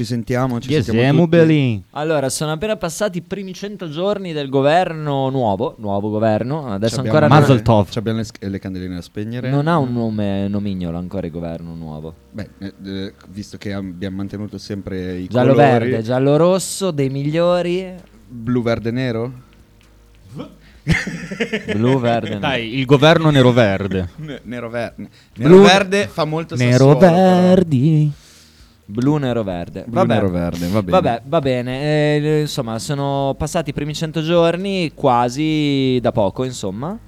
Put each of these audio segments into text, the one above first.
ci sentiamo, ci sentiamo tutti. Belin. Allora, sono appena passati i primi 100 giorni del governo nuovo, nuovo governo, adesso Ci abbiamo ancora Mazel non, tov. Abbiamo le, sc- le candeline da spegnere. non ha un nome nomignolo ancora il governo nuovo. Beh, eh, eh, visto che abbiamo mantenuto sempre i Giallo colori verde, giallo rosso, dei migliori, blu, verde, nero. blu, verde. Dai, il governo nero-verde. Ne- nero, verde. Blu- Nero verde fa molto Sassuolo, però. Blu, nero, verde. Blu, Vabbè. nero, verde, va bene. Vabbè, va bene. Eh, insomma, sono passati i primi 100 giorni, quasi da poco, insomma.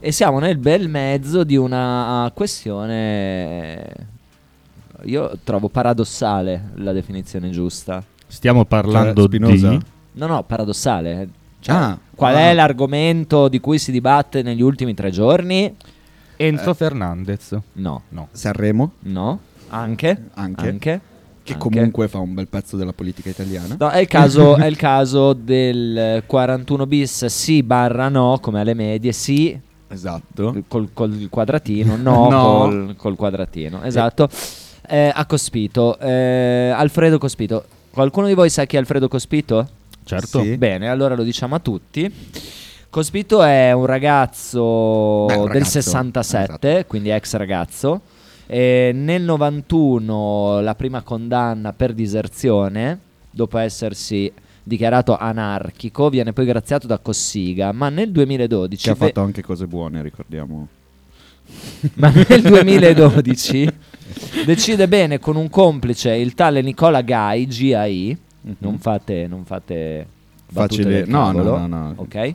E siamo nel bel mezzo di una questione. Io trovo paradossale la definizione giusta. Stiamo parlando Cioè, Spinoza? di... No, no, paradossale. Cioè, Ah, qual ah. è l'argomento di cui si dibatte negli ultimi tre giorni? Enzo Fernandez. No, No. Sanremo, no, anche. Anche. Anche. Che Anche. comunque fa un bel pezzo della politica italiana. No, è il caso, è il caso del 41 bis sì barra no, come alle medie, sì Esatto. col, col quadratino, no, No. Col, col quadratino, esatto. Eh, a Cospito, eh, Alfredo Cospito. Qualcuno di voi sa chi è Alfredo Cospito? Certo. Sì. Bene, allora lo diciamo a tutti. Cospito è un ragazzo, Beh, un del ragazzo, 67, esatto. quindi ex ragazzo. E nel 91 la prima condanna per diserzione, dopo essersi dichiarato anarchico, viene poi graziato da Cossiga, ma nel 2012 Che ha fatto anche cose buone, ricordiamo. ma nel 2012 decide bene con un complice, il tale Nicola Gai, GAI, non fate, non fate Facile. No, no, no, no. ok?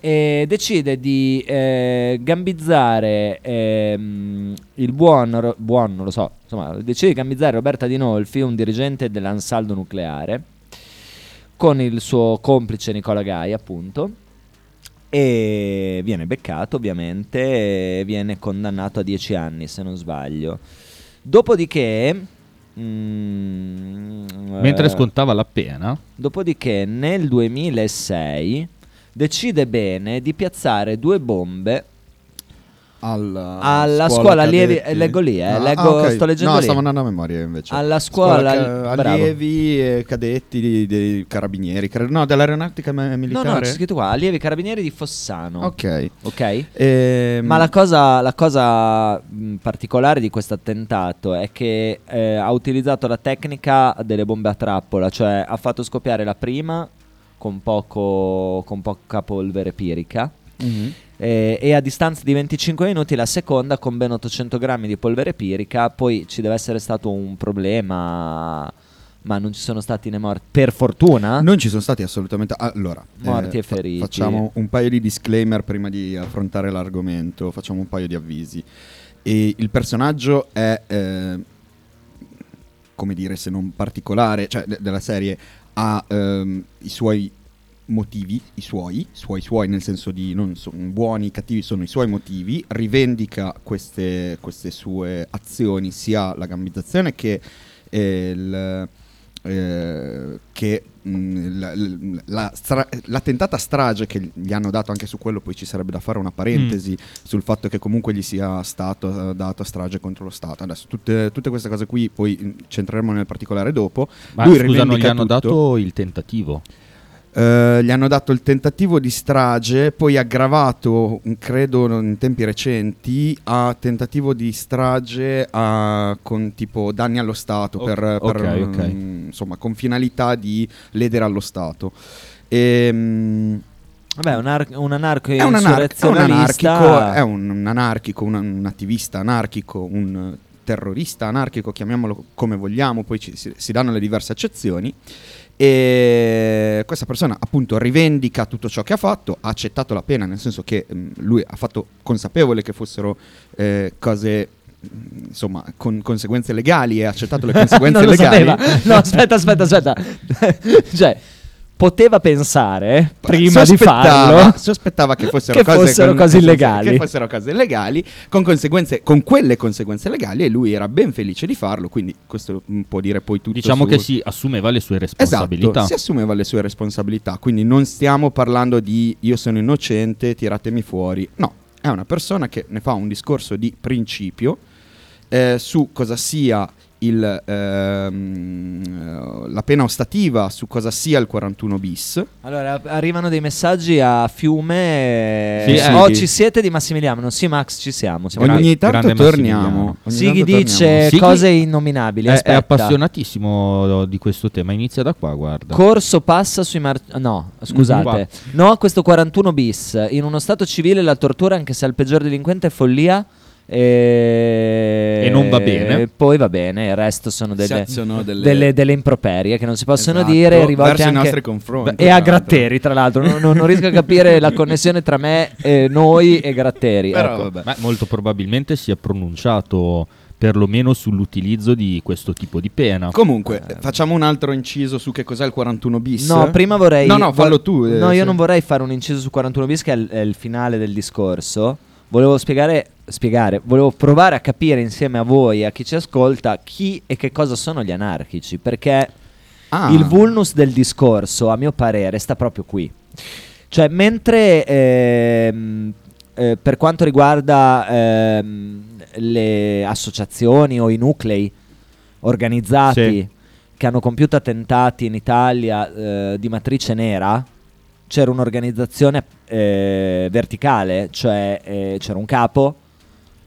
E decide di eh, gambizzare ehm, il buon, buon, non lo so, insomma, decide di gambizzare Roberta Dinolfi, un dirigente dell'Ansaldo Nucleare, con il suo complice Nicola Gai, appunto. E viene beccato, ovviamente, e viene condannato a 10 anni, se non sbaglio. Dopodiché. mm, Mentre eh, scontava la pena, Dopodiché nel 2006 decide bene di piazzare due bombe Alla, alla scuola allievi. cadetti. Leggo lì, eh, Ah, leggo, ah, ok. sto leggendo No, lì. stavo andando a memoria invece. Alla scuola, ca- bravo. allievi e cadetti dei carabinieri. cre- No, dell'aeronautica me- No, militare. no, c'è scritto qua, allievi carabinieri di Fossano. Ok. Ok? Ehm, Ma la cosa, la cosa, mh, particolare di questo attentato è che eh, ha utilizzato la tecnica delle bombe a trappola, cioè ha fatto scoppiare la prima con, poco, con poca polvere pirica mhm. eh, e a distanza di 25 minuti la seconda con ben 800 grammi di polvere pirica, poi ci deve essere stato un problema, ma non ci sono stati né morti, per fortuna. Non ci sono stati assolutamente. Allora, Morti e fa- feriti. facciamo un paio di disclaimer prima di affrontare l'argomento. Facciamo un paio di avvisi. E il personaggio è, eh, come dire, se non particolare, cioè de- della serie, ha ehm, i suoi motivi, i suoi, suoi, suoi, nel senso di non sono buoni, cattivi, sono i suoi motivi, rivendica queste, queste sue azioni, sia la gambizzazione che eh, il, eh, che mh, la, la- la stra- la tentata strage che gli hanno dato anche su quello poi ci sarebbe da fare una parentesi sul fatto che comunque gli sia stato eh, dato strage contro lo Stato adesso tutte, tutte queste cose qui poi mh, centreremo nel particolare dopo ma Lui scusa, non gli rivendica hanno tutto. dato il tentativo. Eh, gli hanno dato il tentativo di strage, poi aggravato, credo in tempi recenti, a tentativo di strage a- con tipo danni allo Stato, Ok, per, per, ok, ok. mm, insomma, con finalità di ledere allo Stato. Ehm, Vabbè, un, ar- un anarco è un, anar- è un anarchico, è un, un anarchico, un, un attivista anarchico, un terrorista anarchico, chiamiamolo come vogliamo, poi ci- si, si danno le diverse accezioni. E questa persona appunto rivendica tutto ciò che ha fatto, ha accettato la pena, nel senso che mm, lui ha fatto consapevole che fossero eh, cose mm, insomma con conseguenze legali e ha accettato le conseguenze non lo legali. sapeva. No, aspetta, aspetta, aspetta. cioè, poteva pensare prima di farlo sospettava che fossero, che cose, fossero con- cose illegali. che fossero cose illegali con, conseguenze, con quelle conseguenze legali e lui era ben felice di farlo quindi questo mm, può dire poi tutto Diciamo su- che si assumeva le sue responsabilità. Esatto, si assumeva le sue responsabilità, quindi non stiamo parlando di io sono innocente, tiratemi fuori. No, è una persona che ne fa un discorso di principio eh, su cosa sia il, ehm, eh, la pena ostativa, su cosa sia il 41 bis. allora arrivano dei messaggi a fiume Sì, eh, eh. oh ci siete di Massimiliano sì Max ci siamo, siamo. Ogni tanto torniamo. Ogni Sighi tanto dice torniamo. Sighi cose innominabili È, è appassionatissimo di questo tema. Inizia da qua, guarda. Corso passa sui mar... No, scusate. No a questo 41 bis. In uno stato civile la tortura, anche se al peggior delinquente, è follia. E... E non va bene. Poi va bene, il resto sono Sì, delle, sono delle- delle, delle improperie che non si possono Esatto, dire. Rivolte verso i anche... nostri confronti, E a. Gratteri, tra l'altro. Non, non- non riesco a capire la connessione tra me, e noi e Gratteri. Però ecco. vabbè. Ma molto probabilmente si è pronunciato perlomeno sull'utilizzo di questo tipo di pena. Comunque, facciamo un altro inciso su che cos'è il 41 bis. No, prima vorrei. No, no, fallo tu. eh, No, io se- non vorrei fare un inciso su 41 bis, che è il, è il finale del discorso. Volevo spiegare, spiegare, volevo provare a capire insieme a voi, a chi ci ascolta, chi e che cosa sono gli anarchici. Perché Ah. il vulnus del discorso, a mio parere, sta proprio qui. Cioè, mentre ehm, eh, per quanto riguarda ehm, le associazioni o i nuclei organizzati Sì. che hanno compiuto attentati in Italia eh, di matrice nera, c'era un'organizzazione eh, verticale, cioè eh, c'era un capo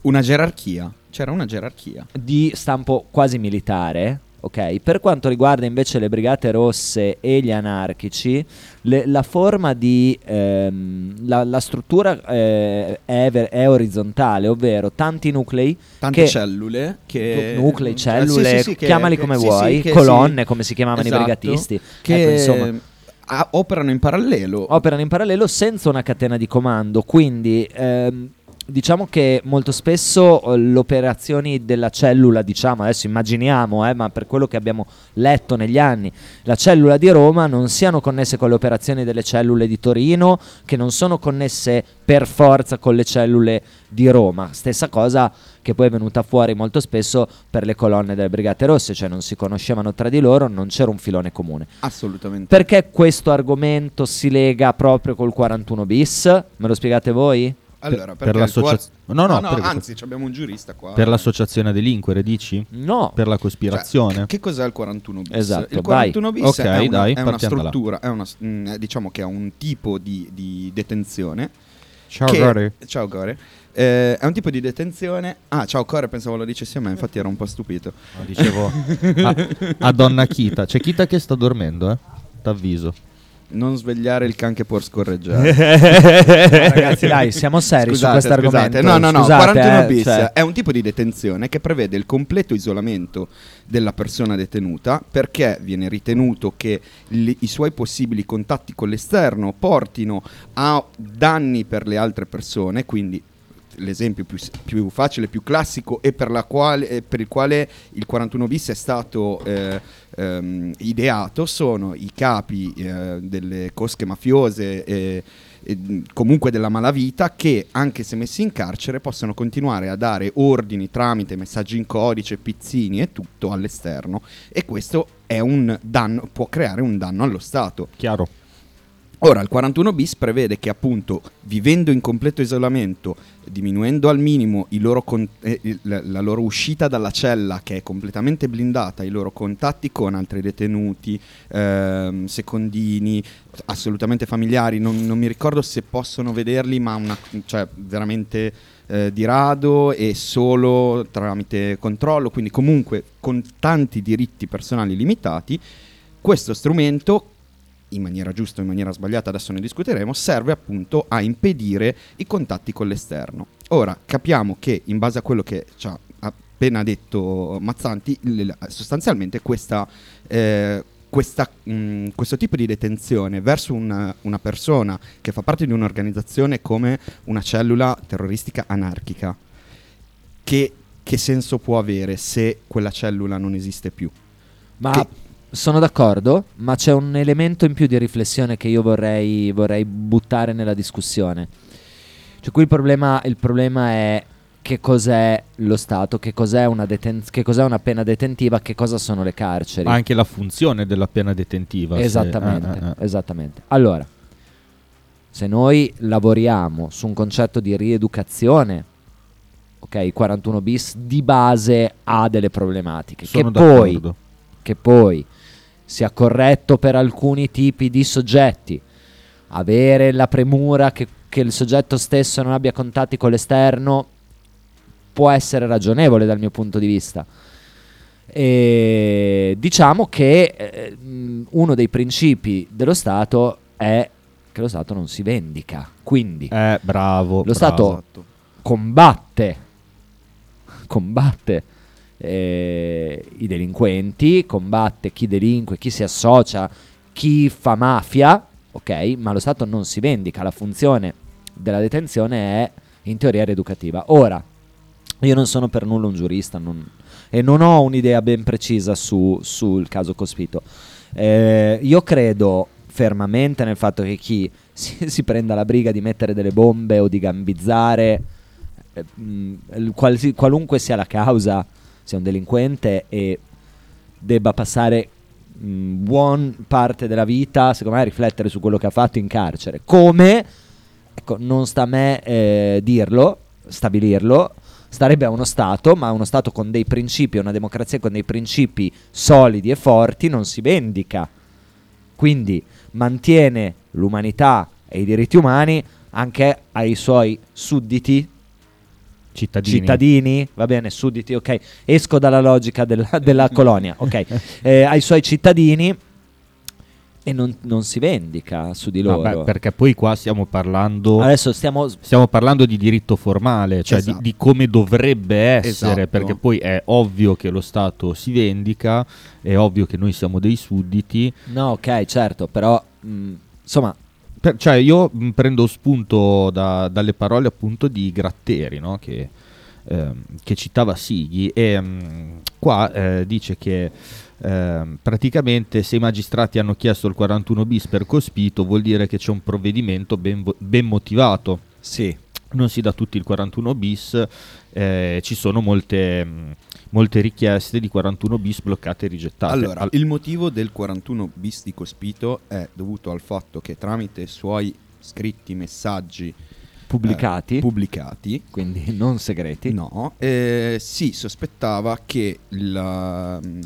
Una gerarchia. C'era una gerarchia. di stampo quasi militare. Ok, per quanto riguarda invece le brigate rosse e gli anarchici, le- la forma di ehm, la, la struttura eh, è, ver- è orizzontale, ovvero tanti nuclei, Tante che- cellule che... nu- nuclei, eh, cellule, sì, sì, sì, che- chiamali che- come sì, vuoi, sì, che colonne, sì. come si chiamavano Esatto. i brigatisti, Che Ecco, insomma. ah, operano in parallelo. operano in parallelo senza una catena di comando. Quindi ehm, diciamo che molto spesso eh, le operazioni della cellula, diciamo adesso immaginiamo, eh, ma per quello che abbiamo letto negli anni, la cellula di Roma non siano connesse con le operazioni delle cellule di Torino, che non sono connesse per forza con le cellule di Roma. Stessa cosa che poi è venuta fuori molto spesso per le colonne delle Brigate Rosse, cioè non si conoscevano tra di loro, non c'era un filone comune. Assolutamente. Perché questo argomento si lega proprio col 41 bis? Me lo spiegate voi? Allora, per perché il l'associaz- quar- no, no, per- anzi, abbiamo un giurista qua. Per l'associazione a delinquere, dici? No. Per la Cioè, cospirazione? che cos'è il 41 bis? Esatto, il vai. 41 bis Ok, è una, dai, è una là. struttura, è una, mm, diciamo che è un tipo di, di detenzione. Ciao, che- Gori. Ciao Gore. Eh, è un tipo di detenzione. Ah, ciao Core, pensavo lo dicessi a me, infatti ero un po' stupito. No, dicevo a, a donna Kita. C'è Kita che sta dormendo, eh? T'avviso. Non svegliare il can che può scorreggiare. ragazzi, dai, siamo seri su Scusate, questo argomento. No, no, no. Scusate, 41 eh, bis cioè, è un tipo di detenzione che prevede il completo isolamento della persona detenuta perché viene ritenuto che li- i suoi possibili contatti con l'esterno portino a danni per le altre persone, quindi l'esempio più, più facile, più classico e per, la quale- eh, per il quale il 41 bis è stato eh, ehm, ideato sono i capi eh, delle cosche mafiose e, e, comunque della malavita che anche se messi in carcere possono continuare a dare ordini tramite messaggi in codice, pizzini e tutto all'esterno e questo è un danno, può creare un danno allo Stato. Chiaro. Ora, il 41 bis prevede che appunto, vivendo in completo isolamento, diminuendo al minimo loro con- eh, il- la, la loro uscita dalla cella che è completamente blindata, i loro contatti con altri detenuti, ehm, secondini, assolutamente familiari, non, non mi ricordo se possono vederli, ma una, cioè, veramente eh, di rado e solo tramite controllo, quindi comunque con tanti diritti personali limitati, questo strumento in maniera giusta o in maniera sbagliata, adesso ne discuteremo, serve appunto a impedire i contatti con l'esterno. Ora, capiamo che in base a quello che ci ha appena detto Mazzanti, sostanzialmente questa, eh, questa, mh, questo tipo di detenzione verso una, una persona che fa parte di un'organizzazione come una cellula terroristica anarchica, che, che senso può avere se quella cellula non esiste più? ma che- sono d'accordo, ma c'è un elemento in più di riflessione che io vorrei, vorrei buttare nella discussione. Cioè, qui il problema, il problema è che cos'è lo Stato, che cos'è, una deten- che cos'è una pena detentiva, che cosa sono le carceri. Ma anche la funzione della pena detentiva. se- Esattamente, eh, eh, eh. esattamente. Allora, se noi lavoriamo su un concetto di rieducazione, ok, il 41 bis di base ha delle problematiche Sono che poi, d'accordo. che poi sia corretto per alcuni tipi di soggetti, avere la premura che, che il soggetto stesso non abbia contatti con l'esterno può essere ragionevole dal mio punto di vista. E diciamo che eh, uno dei principi dello Stato è che lo Stato non si vendica, quindi Eh, bravo. Lo bravo. Stato- combatte, combatte eh, i delinquenti, combatte chi delinque, chi si associa, chi fa mafia, ok? Ma lo Stato non si vendica, la funzione della detenzione è in teoria rieducativa. Ora, io non sono per nulla un giurista non- e non ho un'idea ben precisa su- sul caso Cospito. Eh, io credo fermamente nel fatto che chi si, si prenda la briga di mettere delle bombe o di gambizzare, eh, mh, qualsi- qualunque sia la causa, sia un delinquente e debba passare mh, buon parte della vita, secondo me, a riflettere su quello che ha fatto in carcere. Come, ecco, non sta a me eh, dirlo, stabilirlo, starebbe a uno Stato, ma uno Stato con dei principi, una democrazia con dei principi solidi e forti non si vendica. Quindi mantiene l'umanità e i diritti umani anche ai suoi sudditi, Cittadini. cittadini, va bene, sudditi, ok, esco dalla logica della, della colonia, ok, eh, ai suoi cittadini e non, non si vendica su di No, loro. beh, perché poi qua stiamo parlando. Adesso stiamo... Stiamo parlando di diritto formale, cioè Esatto. di, di come dovrebbe essere, Esatto. perché poi è ovvio che lo Stato si vendica, è ovvio che noi siamo dei sudditi. No, ok, certo, però... mh, insomma, Per- cioè io prendo spunto da- dalle parole appunto di Gratteri, no? che, ehm, che citava Sighi, e mh, qua eh, dice che ehm, praticamente se i magistrati hanno chiesto il 41 bis per Cospito vuol dire che c'è un provvedimento ben, ben motivato. sì, non si dà tutti il 41 bis, eh, ci sono molte, mh, molte richieste di 41 bis bloccate e rigettate. Allora, Al- il motivo del 41 bis di Cospito è dovuto al fatto che tramite suoi scritti messaggi pubblicati, eh, pubblicati quindi non segreti. No, eh, si sospettava che il, mm,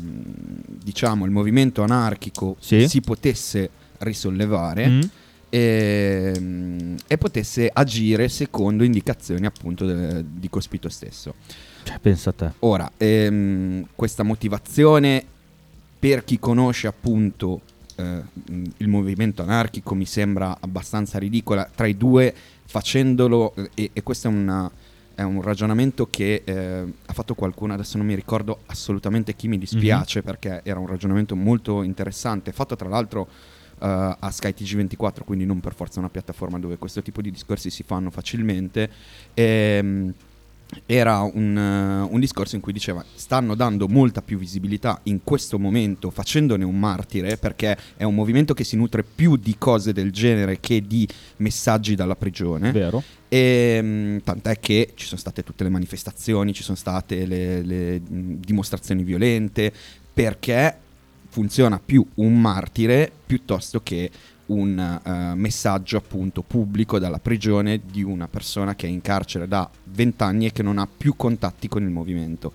diciamo, il movimento anarchico Sì. si potesse risollevare Mm? e, mm, e potesse agire secondo indicazioni appunto de- di Cospito stesso. Cioè, pensa a te. Ora, ehm, questa motivazione per chi conosce appunto eh, il movimento anarchico mi sembra abbastanza ridicola tra i due facendolo eh, e, e questo è, una- è un ragionamento che eh, ha fatto qualcuno, adesso non mi ricordo assolutamente chi, mi dispiace perché era un ragionamento molto interessante, fatto tra l'altro eh, a Sky TG24, quindi non per forza una piattaforma dove questo tipo di discorsi si fanno facilmente. Ehm, era un, eh, un discorso in cui diceva stanno dando molta più visibilità in questo momento facendone un martire perché è un movimento che si nutre più di cose del genere che di messaggi dalla prigione Vero? e mh, tant'è che ci sono state tutte le manifestazioni, ci sono state le, le, mh, dimostrazioni violente, perché funziona più un martire piuttosto che un eh, messaggio appunto pubblico dalla prigione di una persona che è in carcere da 20 anni e che non ha più contatti con il movimento.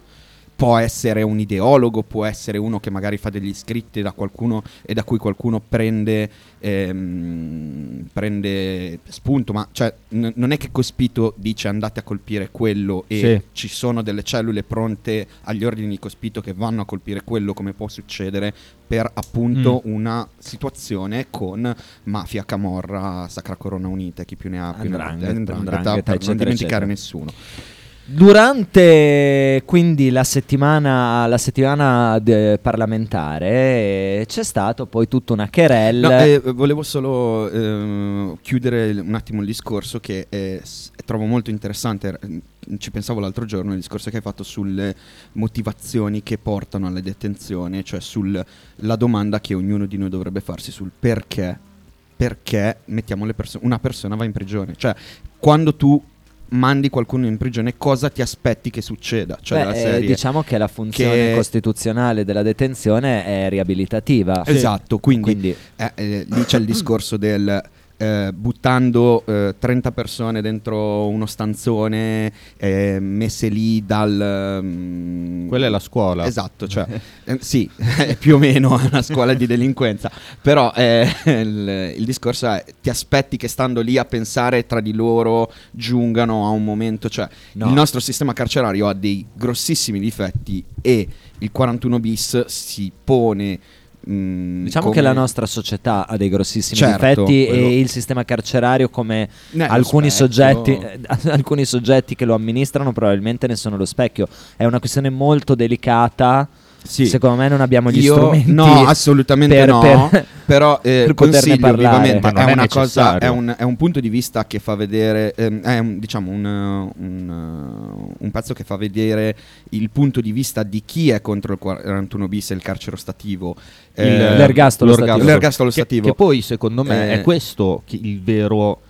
Può essere un ideologo, può essere uno che magari fa degli iscritti da qualcuno e da cui qualcuno prende, ehm, prende spunto, ma cioè, n- non è che Cospito dice andate a colpire quello e Sì. ci sono delle cellule pronte agli ordini di Cospito che vanno a colpire quello come può succedere per appunto Mm. una situazione con mafia, camorra, Sacra Corona Unita, chi più ne ha più ne ha, per non dimenticare eccetera. nessuno. Durante quindi la settimana, la settimana de- parlamentare eh, c'è stato poi tutta una querella. No, eh, volevo solo eh, chiudere un attimo il discorso che trovo molto interessante. ci pensavo l'altro giorno, il discorso che hai fatto sulle motivazioni che portano alla detenzione, cioè sulla domanda che ognuno di noi dovrebbe farsi sul perché, perché perso- una persona va in prigione. Cioè, quando tu mandi qualcuno in prigione, cosa ti aspetti che succeda? Cioè, Beh, eh, serie. diciamo che la funzione che- costituzionale della detenzione è riabilitativa. Esatto, quindi, Quindi eh, eh, lì c'è il discorso del eh, buttando eh, 30 persone dentro uno stanzone eh, messe lì dal... mm, Quella è la scuola. Esatto, cioè, eh, sì, è più o meno una scuola di delinquenza, però eh, il, il discorso è ti aspetti che stando lì a pensare tra di loro giungano a un momento, cioè No. il nostro sistema carcerario ha dei grossissimi difetti e il 41 bis si pone... mm, Diciamo come- che la nostra società ha dei grossissimi Certo, difetti quello- e il sistema carcerario come lo alcuni soggetti, eh, alcuni soggetti che lo amministrano probabilmente ne sono lo specchio. È una questione molto delicata. Sì. Secondo me non abbiamo gli Io- strumenti. No, assolutamente per- no. per- però eh, per poterne consiglio parlare. vivamente. È è una cosa, è un, è un punto di vista che fa vedere, ehm, è un, diciamo un, un, un pezzo che fa vedere il punto di vista di chi è contro il 41 bis e il carcere ostativo. Il- Eh, l'ergastolo stativo. L'ergastolo Che- stativo. Che, poi secondo me Eh, è questo che il vero...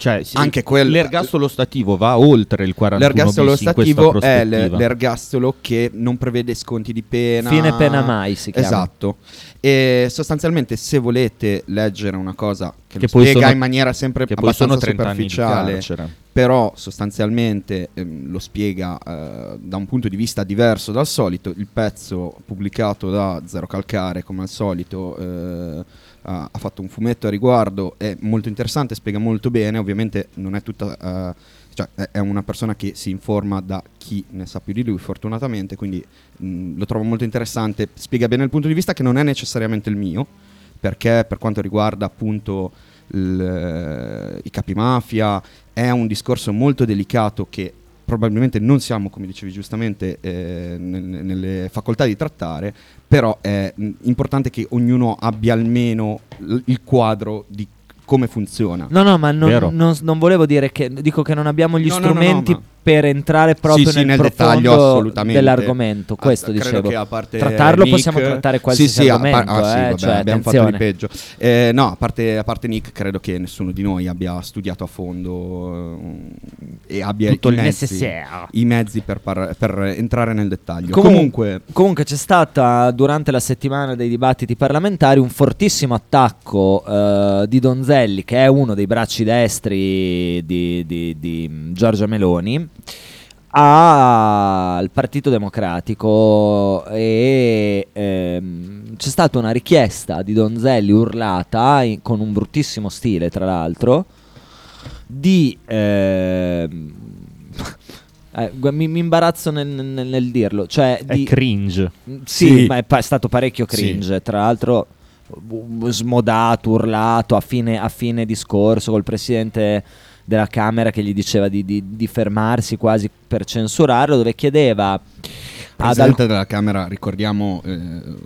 Cioè, Anche quel- l'ergastolo stativo va oltre il 41 L'ergastolo stativo è l'ergastolo che non prevede sconti di pena. Fine pena mai si chiama. Esatto. E sostanzialmente, se volete leggere una cosa che, Che spiega sono- in maniera sempre che abbastanza 30 anni di superficiale, però sostanzialmente ehm, lo spiega eh, da un punto di vista diverso dal solito. Il pezzo pubblicato da Zero Calcare, come al solito, eh, ha, ha fatto un fumetto a riguardo, è molto interessante, spiega molto bene, ovviamente non è tutta... eh, cioè è- una persona che si informa da chi ne sa più di lui, fortunatamente, quindi mh, lo trovo molto interessante, spiega bene il punto di vista che non è necessariamente il mio, perché per quanto riguarda appunto il, i capimafia è un discorso molto delicato che probabilmente non siamo, come dicevi giustamente, eh, nel- nelle facoltà di trattare, però è importante che ognuno abbia almeno il quadro di come funziona. No, no, ma non, non- non volevo dire che dico che non abbiamo gli No, no, no, no, strumenti ma- per entrare proprio Sì, sì, nel, dettaglio, dell'argomento. Questo Ah, dicevo. che a parte Trattarlo Nick- possiamo trattare Sì, qualsiasi sì, par- argomento, ah, sì, eh, vabbè, cioè, abbiamo fatto di attenzione. peggio. Eh, no, a parte, a parte Nick, credo che nessuno di noi abbia studiato a fondo eh, e abbia Tutto i mezzi, i mezzi per, par- per entrare nel dettaglio. Comun- Comunque, Comunque c'è stata durante la settimana dei dibattiti parlamentari un fortissimo attacco eh, di Donzelli, che è uno dei bracci destri di, di- di, mm, Giorgia Meloni, al Partito Democratico e ehm, c'è stata una richiesta di Donzelli urlata in- con un bruttissimo stile, tra l'altro, di... ehm, eh, mi, mi imbarazzo nel, nel- nel dirlo, cioè È di, cringe. sì, Sì. ma è, pa- è stato parecchio Sì. cringe. Tra l'altro, smodato, urlato a fine, a fine discorso col presidente della Camera che gli diceva di, di- di fermarsi quasi per censurarlo, dove chiedeva presidente della Camera, ricordiamo, eh,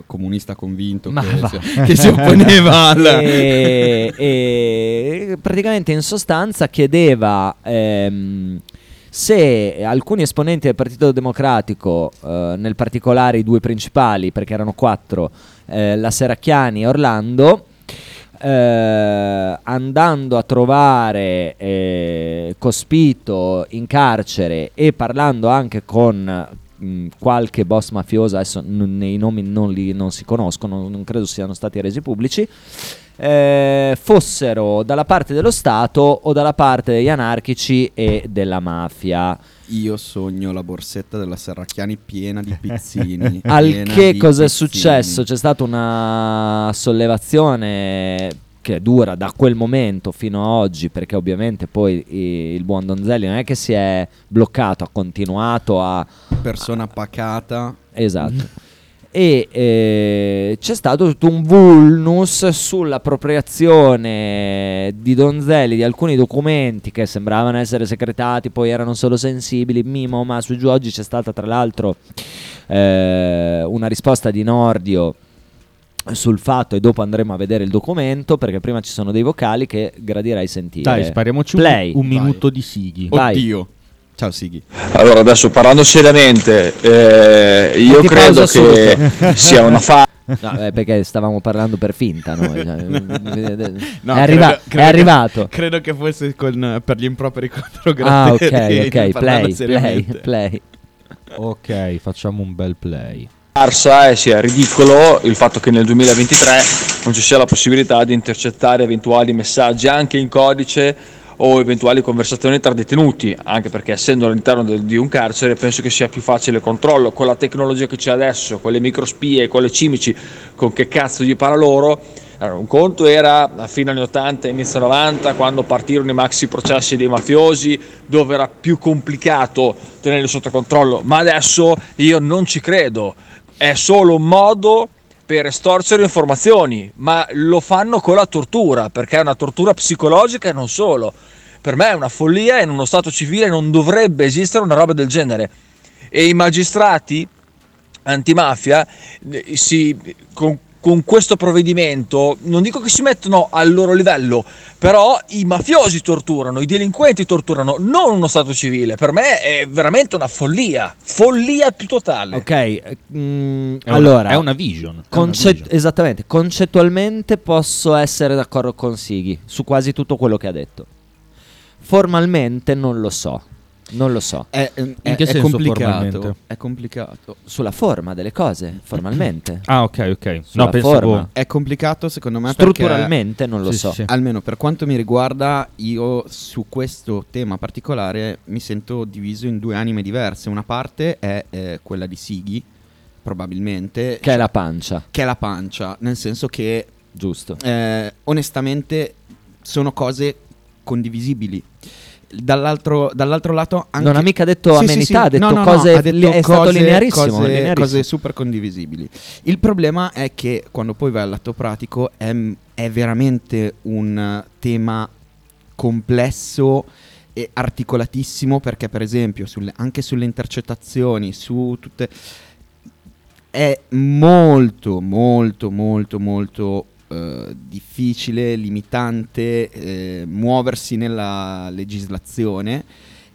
comunista convinto Ma che va. si, che si opponeva al... e, e praticamente in sostanza chiedeva ehm, se alcuni esponenti del Partito Democratico, eh, nel particolare i due principali, perché erano quattro, eh, la Seracchiani e Orlando, eh, andando a trovare eh, Cospito in carcere e parlando anche con mh, qualche boss mafioso, adesso n- nei nomi non, li, non si conoscono, non credo siano stati resi pubblici, eh, fossero dalla parte dello Stato o dalla parte degli anarchici e della mafia. Io sogno la borsetta della Serracchiani piena di pizzini. Al che cosa è successo? C'è stata una sollevazione che dura da quel momento fino a oggi, perché ovviamente poi i- il buon Donzelli non è che si è bloccato, ha continuato a... Persona pacata. Esatto. E eh, c'è stato tutto un vulnus sull'appropriazione di Donzelli di alcuni documenti che sembravano essere secretati, poi erano solo sensibili. Mimo, ma su giù oggi c'è stata tra l'altro eh, una risposta di Nordio sul fatto e dopo andremo a vedere il documento perché prima ci sono dei vocali che gradirei sentire. Dai, spariamoci un, Play. un Vai. minuto di sighi. Vai. Oddio. Ciao Sighi. Allora, adesso parlando seriamente, eh, io credo che sia una fase. No, eh, perché stavamo parlando per finta noi. cioè, No, è, arriva- credo- è credo arrivato. Che, credo che fosse con- per gli improperi contro Ah, ok, ok, play, play, play. Ok, facciamo un bel play. scarsa e sia ridicolo il fatto che nel 2023 non ci sia la possibilità di intercettare eventuali messaggi anche in codice o eventuali conversazioni tra detenuti, anche perché essendo all'interno di un carcere penso che sia più facile il controllo. Con la tecnologia che c'è adesso, con le microspie, con le cimici, con che cazzo gli para loro. Allora, un conto era a fine anni 80 inizio 90 quando partirono i maxi processi dei mafiosi dove era più complicato tenerli sotto controllo, ma adesso io non ci credo. È solo un modo per estorcere informazioni, ma lo fanno con la tortura, perché è una tortura psicologica e non solo. Per me è una follia e in uno Stato civile non dovrebbe esistere una roba del genere. E i magistrati antimafia eh, si, con questo provvedimento non dico che si mettono al loro livello, però i mafiosi torturano, i delinquenti torturano, non uno Stato civile. Per me è veramente una follia, follia più totale. Ok, eh, mm, È una- allora è una vision. è una concet- vision. esattamente, concettualmente posso essere d'accordo con Sighi su quasi tutto quello che ha detto. Formalmente non lo so. Non lo so. È, è- In che è senso complicato. È complicato. Sulla forma delle cose, formalmente. Ah, ok, ok. Sulla No, pensavo... forma. È complicato secondo me perché Strutturalmente non lo Sì, so. sì. almeno per quanto mi riguarda, io su questo tema particolare mi sento diviso in due anime diverse. Una parte è eh, quella di Sighi, probabilmente, Che è la pancia, che è la pancia, nel senso che giusto. eh, onestamente sono cose condivisibili. Dall'altro, dall'altro lato anche... Non ha mica detto Sì, sì, amenità, sì. ha detto No, no, no, cose ha detto è stato cose- linearissimo, cose, linearissimo. cose super condivisibili. Il problema è che quando poi vai al lato pratico è, è veramente un tema complesso e articolatissimo perché per esempio sulle- anche sulle intercettazioni, su tutte... È molto, molto, molto, molto eh, difficile, limitante eh, muoversi nella legislazione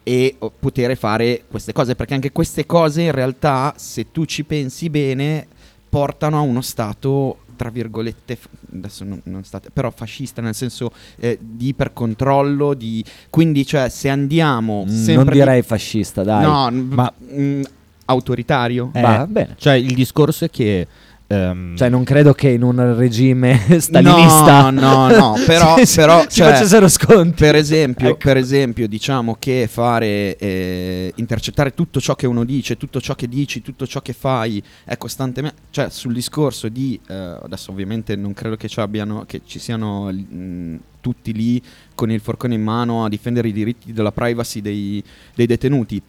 e oh, poter fare queste cose, perché anche queste cose in realtà, se tu ci pensi bene, portano a uno stato tra virgolette, adesso non, non state, però fascista nel senso eh, di ipercontrollo, di, quindi cioè se andiamo Mm, sempre non di- direi fascista, dai. no, Ma- mm, autoritario. Eh, Va bene. Cioè, il discorso è che... ehm, Cioè, non credo che in un regime stalinista No, no, no, però, si- però si cioè, facessero sconti. Per esempio, Ecco. per esempio, diciamo che fare eh, intercettare tutto ciò che uno dice, tutto ciò che dici, tutto ciò che fai è costantemente, cioè sul discorso di eh, adesso ovviamente non credo che ci abbiano che ci siano mh, tutti lì con il forcone in mano a difendere i diritti della privacy dei, dei detenuti.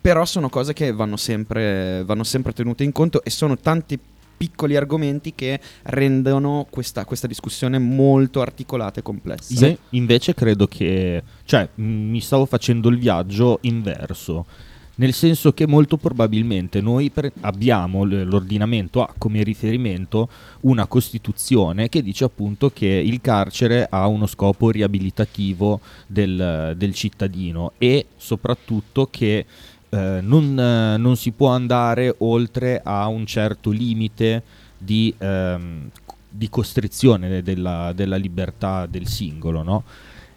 Però sono cose che vanno sempre, vanno sempre tenute in conto e sono tanti piccoli argomenti che rendono questa, questa discussione molto articolata e complessa. Io invece credo che, cioè, mi stavo facendo il viaggio inverso, nel senso che molto probabilmente noi pre- abbiamo l- l'ordinamento ha come riferimento una costituzione che dice appunto che il carcere ha uno scopo riabilitativo del, del cittadino e soprattutto che eh, non, eh, non si può andare oltre a un certo limite di, ehm, di costrizione de- della, della libertà del singolo, no?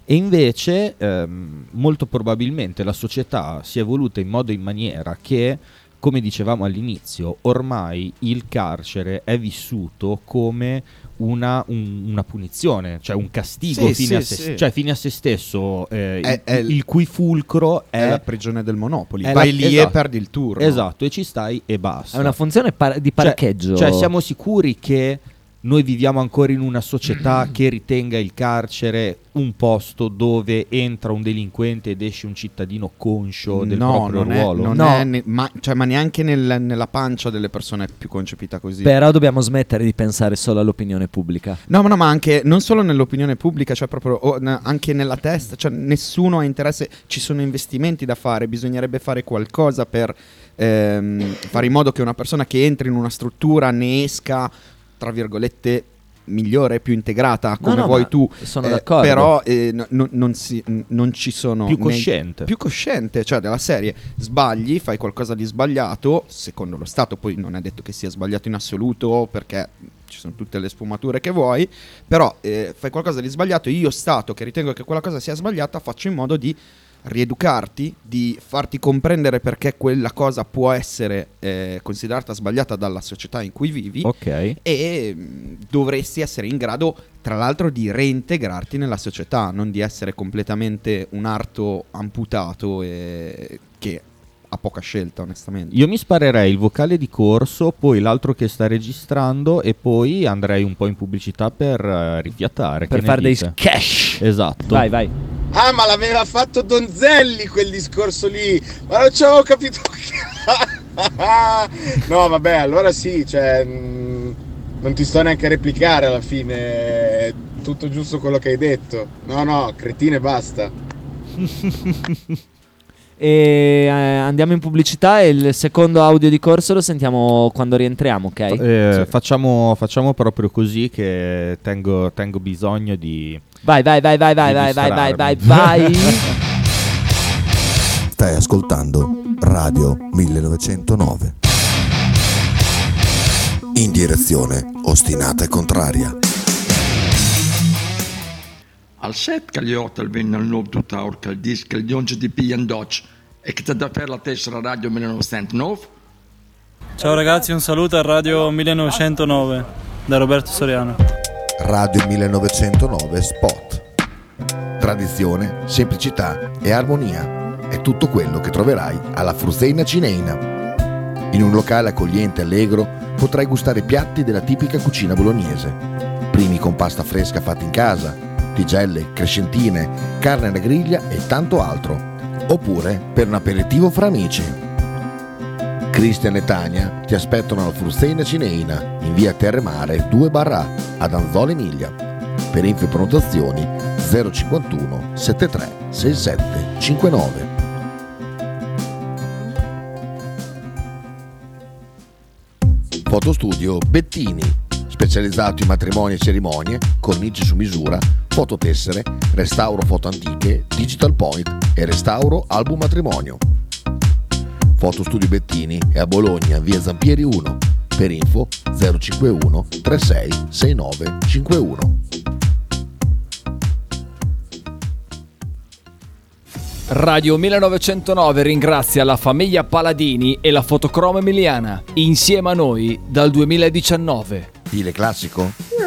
E invece ehm, molto probabilmente la società si è evoluta in modo e in maniera che, come dicevamo all'inizio, ormai il carcere è vissuto come una, un- una punizione, cioè un castigo Sì, fine, sì, a se, sì. cioè fine a se stesso, eh, È- il, è- il cui fulcro è, È la prigione del Monopoli. Vai la- lì e esatto. perdi il turno. Esatto, e ci stai e basta. È una funzione par- di Cioè- parcheggio. Cioè, siamo sicuri che noi viviamo ancora in una società che ritenga il carcere un posto dove entra un delinquente ed esce un cittadino conscio del no, proprio non è, ruolo? non No. è ne- ma, cioè, ma neanche nel- nella pancia delle persone è più concepita così. Però dobbiamo smettere di pensare solo all'opinione pubblica. No, ma no, ma anche non solo nell'opinione pubblica, cioè proprio o, n- anche nella testa, cioè nessuno ha interesse, ci sono investimenti da fare, bisognerebbe fare qualcosa per ehm, fare in modo che una persona che entri in una struttura ne esca, tra virgolette, migliore, più integrata, come no, vuoi ma tu. sono eh, d'accordo. Però eh, no- no- non, si- non ci sono. Più nei- cosciente. più cosciente, cioè della serie sbagli, fai qualcosa di sbagliato, secondo lo Stato, poi non è detto che sia sbagliato in assoluto perché ci sono tutte le sfumature che vuoi, però eh, fai qualcosa di sbagliato, io Stato che ritengo che quella cosa sia sbagliata faccio in modo di rieducarti, di farti comprendere perché quella cosa può essere eh, considerata sbagliata dalla società in cui vivi Ok. e mh, dovresti essere in grado, tra l'altro, di reintegrarti nella società, non di essere completamente un arto amputato e che ha poca scelta, onestamente. Io mi sparerei il vocale di corso, poi l'altro che sta registrando e poi andrei un po' in pubblicità per eh, rifiatare. per fare dei cash. Esatto. Vai, vai. Ah, ma l'aveva fatto Donzelli quel discorso lì, ma non ci avevo capito. no, vabbè, allora sì, cioè, mh, non ti sto neanche a replicare alla fine, è tutto giusto quello che hai detto. No, no, cretine, basta. E eh, andiamo in pubblicità e il secondo audio di corso lo sentiamo quando rientriamo, ok? Eh, facciamo, facciamo proprio così che tengo, tengo bisogno di... Vai, vai, vai, vai, vai, vai, vai, vai, vai, vai. Stai ascoltando Radio 1909. In direzione ostinata e contraria. Al set che gli hotel venne al nuovo tuttaur che il disco il dionge di P. Dodge e che ti da per la tessera radio 1909 Ciao ragazzi, un saluto a Radio 1909 da Roberto Soriano. Radio 1909 Spot. Tradizione, semplicità e armonia è tutto quello che troverai alla Fruzeina Cineina. In un locale accogliente e allegro potrai gustare piatti della tipica cucina bolognese. Primi con pasta fresca fatta in casa, tigelle, crescentine, carne alla griglia e tanto altro. Oppure per un aperitivo fra amici. Cristian e Tania ti aspettano alla Frusteina Cineina in via Terremare 2 barra ad Anzola Emilia. Per info e prenotazioni 051 73 67 59. Fotostudio Bettini, specializzato in matrimoni e cerimonie, cornici su misura, fototessere, restauro foto antiche, digital point e restauro album matrimonio. Fotostudio Bettini è a Bologna, via Zampieri 1. Per info 051 36 69 51. Radio 1909 ringrazia la famiglia Paladini e la fotocromo emiliana, insieme a noi dal 2019. Stile classico?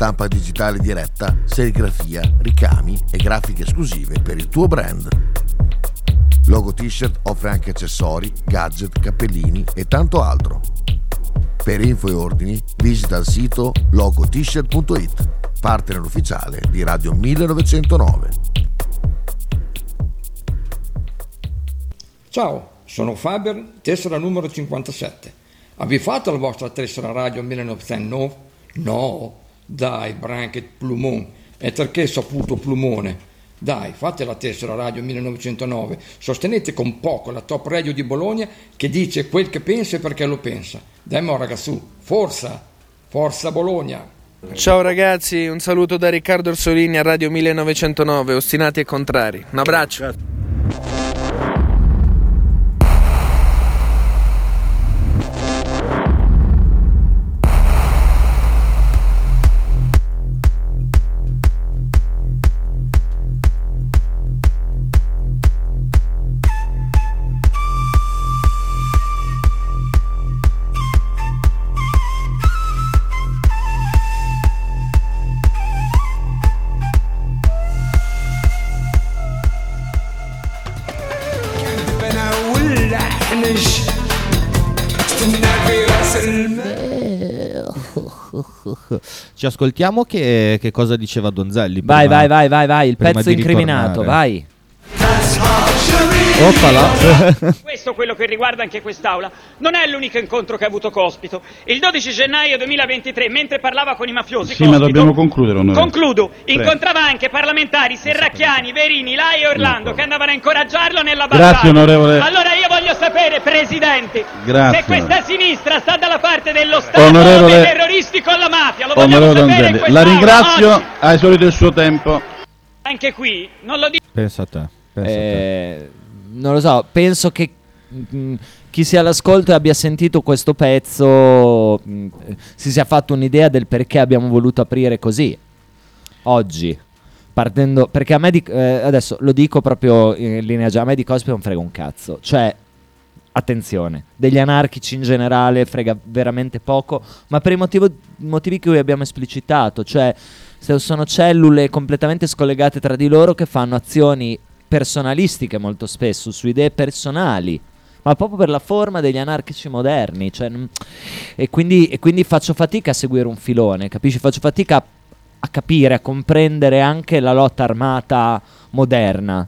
Stampa digitale diretta, serigrafia, ricami e grafiche esclusive per il tuo brand. Logo t-shirt offre anche accessori, gadget, cappellini e tanto altro. Per info e ordini visita il sito logotshirt.it, partner ufficiale di Radio 1909. Ciao, sono Faber, tessera numero 57. Avete fatto la vostra tessera radio 1909? No, dai Branket Plumon, e perché saputo Plumone? Dai, fate la tessera radio 1909, sostenete con poco la top radio di Bologna che dice quel che pensa e perché lo pensa. Dai mo ragazzu, forza, forza Bologna! Ciao ragazzi, un saluto da Riccardo Orsolini a Radio 1909, ostinati e contrari. Un abbraccio. Grazie. Ci ascoltiamo che, che cosa diceva Donzelli. Vai, vai, vai, vai, vai, il prima pezzo incriminato, ritornare. vai. Oppala. Questo quello che riguarda anche quest'Aula. Non è l'unico incontro che ha avuto Cospito. Il 12 gennaio 2023, mentre parlava con i mafiosi, Sì, ma Cospito- dobbiamo concludere, onorevole. Concludo. Prego. Incontrava anche parlamentari Serracchiani, Verini, Lai e Orlando che andavano a incoraggiarlo nella Grazie, battaglia. onorevole. Allora io voglio sapere, Presidente, Grazie, se questa sinistra sta dalla parte dello Stato Onorevole- o dei terroristi con la mafia. Lo vogliamo Onorevole sapere in Donzelli, quest'Aula la ringrazio, oggi. ha esaurito il suo tempo. Anche qui, non lo dico. Pensa a te. pensa a te. Eh, non lo so, penso che mm, chi sia all'ascolto e abbia sentito questo pezzo mm, si sia fatto un'idea del perché abbiamo voluto aprire così oggi. Partendo, perché a me di, eh, adesso lo dico proprio in linea già, a me di Cosplay non frega un cazzo. Cioè, attenzione, degli anarchici in generale frega veramente poco, ma per i motivo- motivi che abbiamo esplicitato, cioè sono cellule completamente scollegate tra di loro che fanno azioni personalistiche molto spesso, su idee personali, ma proprio per la forma degli anarchici moderni. cioè, mm, e, quindi, e quindi faccio fatica a seguire un filone, capisci? Faccio fatica a, a capire, a comprendere anche la lotta armata moderna.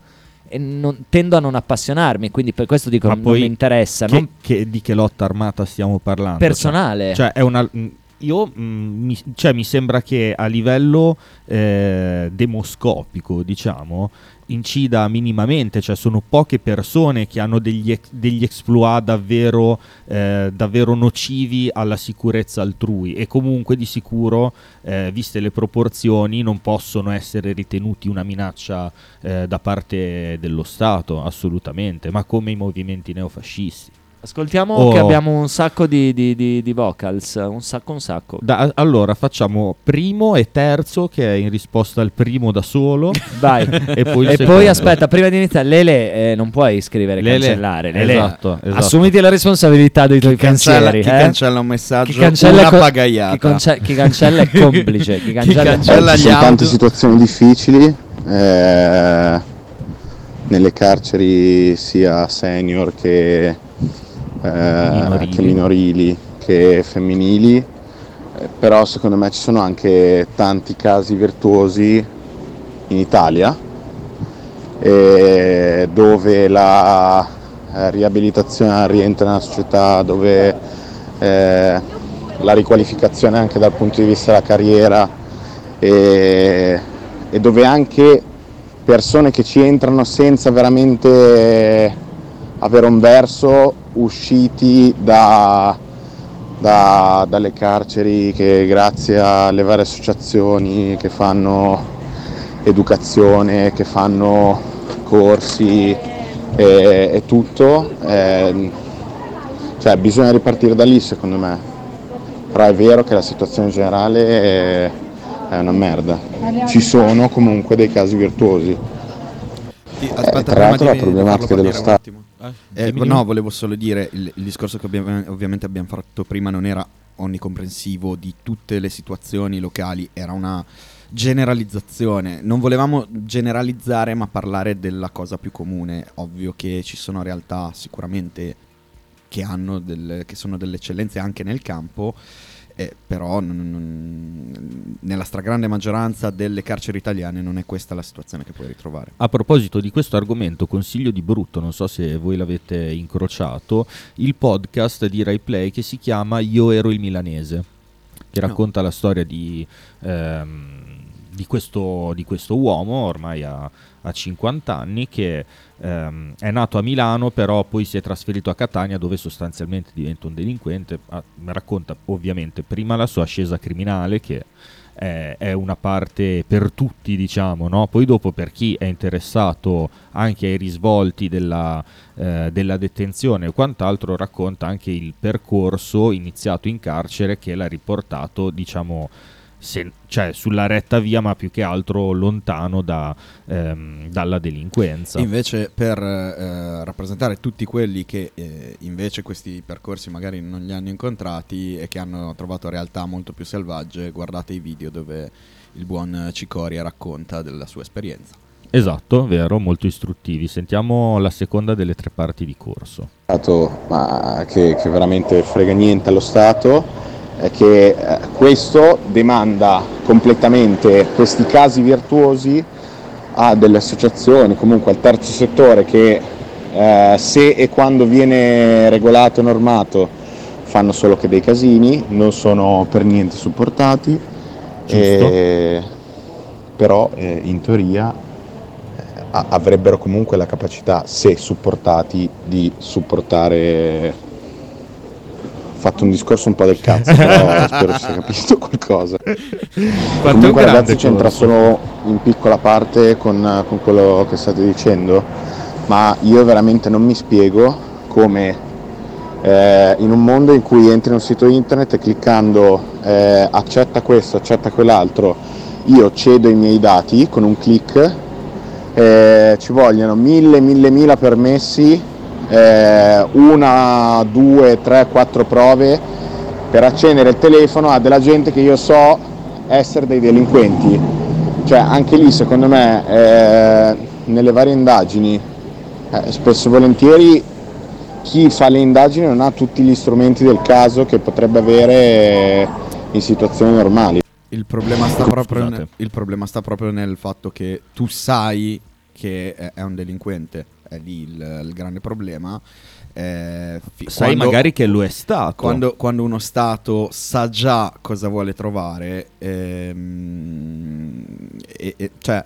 E non- tendo a non appassionarmi, quindi per questo dico Ma non, mi interessa. che- non- che- di che lotta armata stiamo parlando? Personale. Cioè, cioè, è una. mh, Io mh, mi, cioè, mi sembra che a livello eh, demoscopico, diciamo, incida minimamente, cioè sono poche persone che hanno degli, degli exploit davvero, eh, davvero nocivi alla sicurezza altrui e comunque di sicuro, eh, viste le proporzioni, non possono essere ritenuti una minaccia eh, da parte dello Stato, assolutamente, ma come i movimenti neofascisti. Ascoltiamo Oh. che abbiamo un sacco di, di- di- di vocals, un sacco, un sacco. Da- allora facciamo primo e terzo che è in risposta al primo da solo. Vai. e poi, e poi aspetta, prima di iniziare, Lele, eh, non puoi scrivere Lele, cancellare. Lele, esatto, esatto. Assumiti la responsabilità dei tuoi cancella- pensieri. chi eh? cancella un messaggio, Chi cancella una è co- pagaiata. Chi, conce- chi cancella è complice. Chi cancella, Ci sono tante situazioni difficili eh, nelle carceri sia senior che, eh, Minorili. che minorili che femminili, eh, però secondo me ci sono anche tanti casi virtuosi in Italia eh, dove la eh, riabilitazione rientra nella società, dove eh, la riqualificazione anche dal punto di vista della carriera e, e dove anche persone che ci entrano senza veramente avere un verso usciti da, da- dalle carceri che grazie alle varie associazioni che fanno educazione, che fanno corsi e, e tutto, eh, cioè bisogna ripartire da lì secondo me, però è vero che la situazione generale è, è una merda, ci sono comunque dei casi virtuosi. Sì, Eh, aspetta, tra l'altro la problematica dello Stato. Eh, dimmi, no, volevo solo dire, il, il discorso che abbiamo- ovviamente abbiamo fatto prima non era onnicomprensivo di tutte le situazioni locali, era una generalizzazione. Non volevamo generalizzare ma parlare della cosa più comune. Ovvio che ci sono realtà sicuramente che, hanno del- che sono delle eccellenze anche nel campo, eh, però non- non- nella stragrande maggioranza delle carceri italiane non è questa la situazione che puoi ritrovare. A proposito di questo argomento, consiglio di brutto, non so se voi l'avete incrociato, il podcast di Rai Play che si chiama Io ero il milanese, che No. racconta la storia di, ehm, di questo, di questo uomo ormai a, a 50 anni che ehm, è nato a Milano però poi si è trasferito a Catania dove sostanzialmente diventa un delinquente Ah, racconta ovviamente prima la sua ascesa criminale che è, una parte per tutti diciamo no? poi dopo per chi è interessato anche ai risvolti della, eh, della detenzione e quant'altro racconta anche il percorso iniziato in carcere che l'ha riportato diciamo se- cioè sulla retta via ma più che altro lontano da, ehm, dalla delinquenza. Invece per eh, rappresentare tutti quelli che eh, invece questi percorsi magari non li hanno incontrati e che hanno trovato realtà molto più selvagge, guardate i video dove il buon Cicoria racconta della sua esperienza. esatto vero molto istruttivi. Sentiamo la seconda delle tre parti di corso. Stato, ma che, che veramente frega niente allo Stato, che eh, questo demanda completamente questi casi virtuosi a delle associazioni, comunque al terzo settore che eh, se e quando viene regolato e normato fanno solo che dei casini, non sono per niente supportati, e- però eh, in teoria eh, avrebbero comunque la capacità, se supportati, di supportare. Ho fatto un discorso un po' del cazzo, però spero si sia capito qualcosa. Comunque ragazzi c'entra solo in piccola parte con, con quello che state dicendo, ma io veramente non mi spiego come eh, in un mondo in cui entri in un sito internet e cliccando eh, accetta questo, accetta quell'altro, io cedo i miei dati con un click, eh, ci vogliono mille, mille, mila permessi, eh, una, due, tre, quattro prove per accendere il telefono a della gente che io so essere dei delinquenti. Cioè anche lì secondo me eh, nelle varie indagini eh, spesso e volentieri chi fa le indagini non ha tutti gli strumenti del caso che potrebbe avere in situazioni normali. Il problema, sta proprio nel, il problema sta proprio nel fatto che tu sai che è un delinquente, è lì il, il grande problema. Eh, fi- Sai magari che lo è stato. Quando, quando uno Stato sa già cosa vuole trovare, ehm, e- e- cioè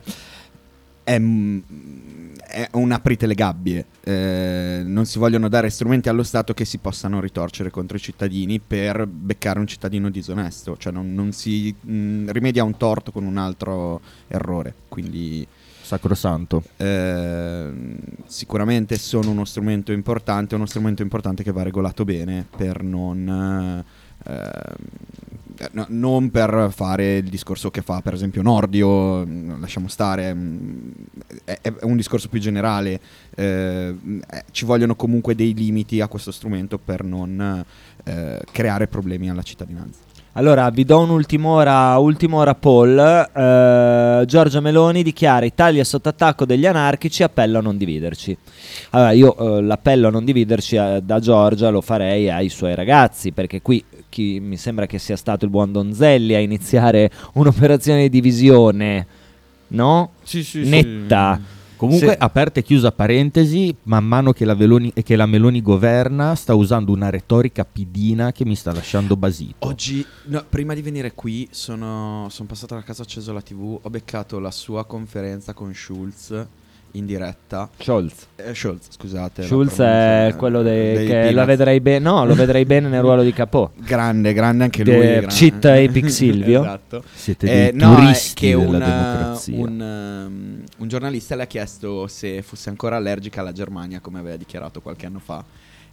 è, è un aprite le gabbie. Eh, non si vogliono dare strumenti allo Stato che si possano ritorcere contro i cittadini per beccare un cittadino disonesto. Cioè non, non si mm, rimedia un torto con un altro errore. Quindi sacrosanto. Eh, sicuramente sono uno strumento importante, uno strumento importante che va regolato bene per non, eh, no- non per fare il discorso che fa per esempio Nordio, mm, lasciamo stare, mm, è, è un discorso più generale, eh, eh, ci vogliono comunque dei limiti a questo strumento per non eh, creare problemi alla cittadinanza. Allora, vi do un'ultima ultima ora poll. Eh, Giorgia Meloni dichiara Italia sotto attacco degli anarchici, appello a non dividerci. Allora, io eh, l'appello a non dividerci eh, da Giorgia lo farei ai suoi ragazzi, perché qui chi- mi sembra che sia stato il buon Donzelli a iniziare un'operazione di divisione, no? Netta. Comunque, Se- aperta e chiusa parentesi, man mano che la, Veloni- che la Meloni governa, sta usando una retorica pidina che mi sta lasciando basito. Oggi, no, prima di venire qui, sono, sono passato a casa, ho acceso la TV, ho beccato la sua conferenza con Schulz in diretta. Scholz. Eh, Scholz, scusate. pronuncia, è quello de- dei che Peanuts. vedrei bene, no, lo vedrei bene nel ruolo di capò. Grande, grande anche lui. grande. Cheat Epic Silvio. esatto. Siete Eh, dei no, è turisti che della un, eh, democrazia. Un, um, un giornalista le ha chiesto se fosse ancora allergica alla Germania, come aveva dichiarato qualche anno fa,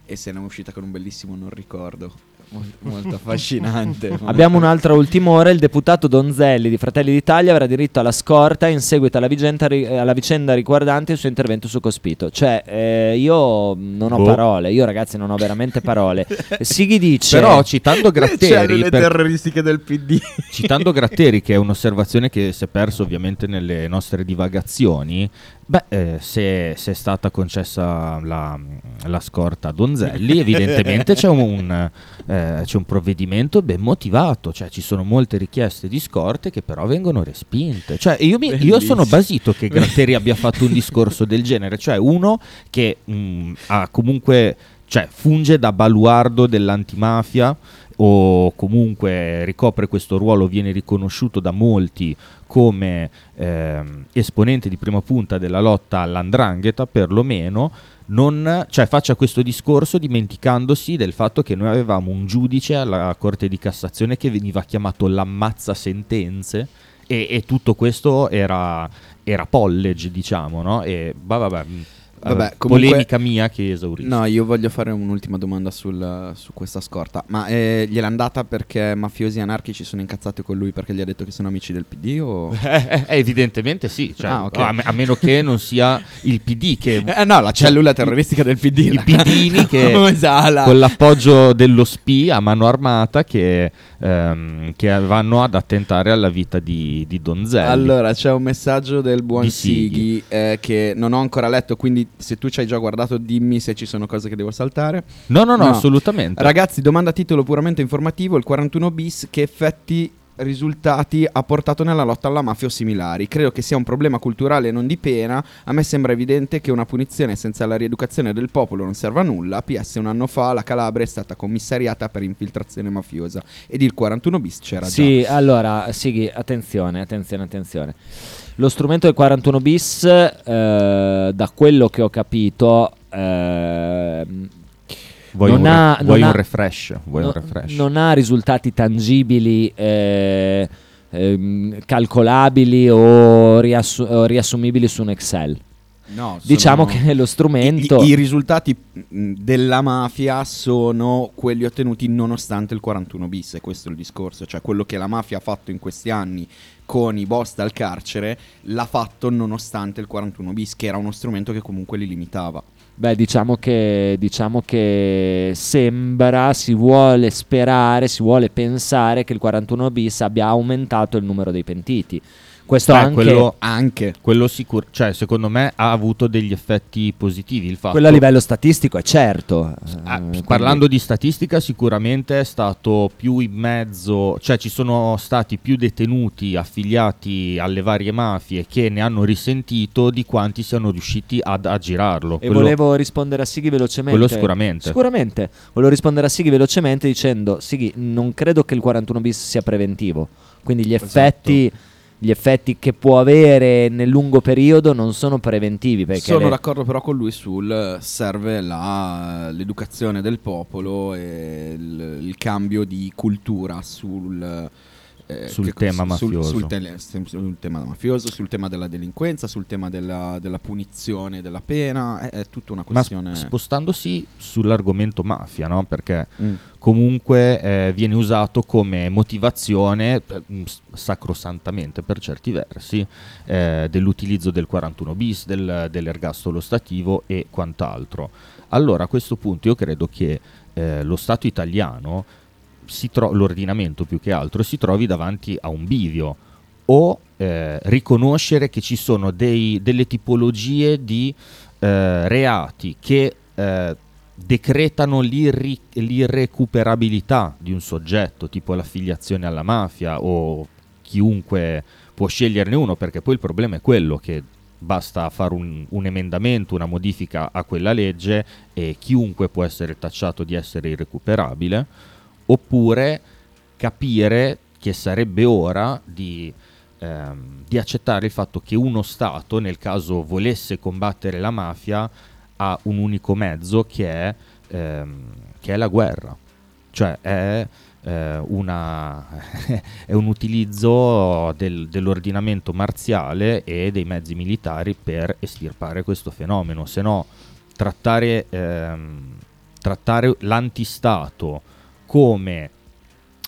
e se ne è uscita con un bellissimo non ricordo. Molto, molto affascinante. Abbiamo un'altra ultima ora. Il deputato Donzelli di Fratelli d'Italia avrà diritto alla scorta in seguito alla vicenda, ri- alla vicenda riguardante il suo intervento su Cospito. Cioè, eh, io non ho Boh. parole. Io, ragazzi, non ho veramente parole. Sighi dice: Però citando Gratteri, le per- terroristiche del PD. citando Gratteri, che è un'osservazione che si è perso ovviamente nelle nostre divagazioni, beh, eh, se, se è stata concessa la, la scorta a Donzelli, evidentemente c'è un, eh, c'è un provvedimento ben motivato, cioè ci sono molte richieste di scorte che però vengono respinte. Cioè, io, mi- io sono basito che Gratteri abbia fatto un discorso del genere, cioè uno che mh, ha comunque cioè funge da baluardo dell'antimafia o comunque ricopre questo ruolo, viene riconosciuto da molti come ehm, esponente di prima punta della lotta all'andrangheta, perlomeno, non, cioè faccia questo discorso dimenticandosi del fatto che noi avevamo un giudice alla Corte di Cassazione che veniva chiamato l'ammazza sentenze e, e tutto questo era, era pollege, diciamo, no? E bah, vabbè, mh, Vabbè, comunque- polemica mia che esaurisce. No, io voglio fare un'ultima domanda sul- su questa scorta. Ma eh, gliel'è andata perché mafiosi anarchici sono incazzati con lui perché gli ha detto che sono amici del PD? O... Eh, evidentemente sì, cioè, Ah, ok. a, me- a meno che non sia il PD che... Eh, no, la cellula terroristica del PD. I pidini che Esala. con l'appoggio dello SPI a mano armata che, ehm, che vanno ad attentare alla vita di, di Donzelli. Allora, c'è un messaggio del buon Sighi. Sighi eh, che non ho ancora letto, quindi se tu ci hai già guardato dimmi se ci sono cose che devo saltare. No, no, no, assolutamente. Ragazzi, domanda a titolo puramente informativo, il 41 bis che effetti risultati ha portato nella lotta alla mafia o similari. Credo che sia un problema culturale e non di pena. A me sembra evidente che una punizione senza la rieducazione del popolo non serve a nulla. PS un anno fa la Calabria è stata commissariata per infiltrazione mafiosa ed il 41 bis c'era già. Sì, allora, Sighi, attenzione, attenzione, attenzione. Lo strumento del 41 bis, eh, da quello che ho capito, ehm, Vuoi non un ha, vuoi non un ha- refresh, vuoi un no- refresh. non ha risultati tangibili, eh, ehm, calcolabili o, riassu- o riassumibili su un Excel. No, diciamo che lo strumento... I, i risultati mh, della mafia sono quelli ottenuti nonostante il 41 bis, e questo è il discorso, cioè quello che la mafia ha fatto in questi anni con i boss dal carcere l'ha fatto nonostante il 41 bis, che era uno strumento che comunque li limitava. Beh, diciamo che, diciamo che sembra, si vuole sperare, si vuole pensare che il 41 bis abbia aumentato il numero dei pentiti. Questo Beh, anche, quello, anche. quello sicuro, cioè secondo me ha avuto degli effetti positivi il fatto quello a livello statistico è certo. Ah, Eh, quindi- Parlando di statistica, sicuramente è stato più in mezzo, cioè ci sono stati più detenuti affiliati alle varie mafie che ne hanno risentito di quanti siano riusciti ad aggirarlo. E Quello- volevo rispondere a Sighi velocemente. Quello sicuramente. Sicuramente. Volevo rispondere a Sighi velocemente dicendo: Sighi, non credo che il 41 bis sia preventivo. Quindi gli Esatto. effetti. Gli effetti che può avere nel lungo periodo non sono preventivi Sono le- d'accordo però con lui sul serve la- l'educazione del popolo e il, il cambio di cultura sul, eh, Sul che- tema sul- mafioso. Sul, tele- sul tema mafioso, sul tema della delinquenza, sul tema della, della punizione della pena, è, è tutta una Ma questione... sp- spostandosi sull'argomento mafia, no? perché Mm. comunque eh, viene usato come motivazione, eh, s- sacrosantamente per certi versi, eh, dell'utilizzo del 41 bis, del- dell'ergastolo stativo e quant'altro. Allora a questo punto io credo che eh, lo Stato italiano, tro- l'ordinamento più che altro, si trovi davanti a un bivio. O eh, riconoscere che ci sono dei- delle tipologie di eh, reati che eh, decretano l'irri- l'irrecuperabilità di un soggetto, tipo l'affiliazione alla mafia o chiunque può sceglierne uno, perché poi il problema è quello che basta fare un, un emendamento, una modifica a quella legge e chiunque può essere tacciato di essere irrecuperabile, oppure capire che sarebbe ora di, ehm, di accettare il fatto che uno Stato, nel caso volesse combattere la mafia, ha un unico mezzo che è, ehm, che è la guerra, cioè è, eh, una, è un utilizzo del- dell'ordinamento marziale e dei mezzi militari per estirpare questo fenomeno, se no trattare, ehm, trattare l'antistato come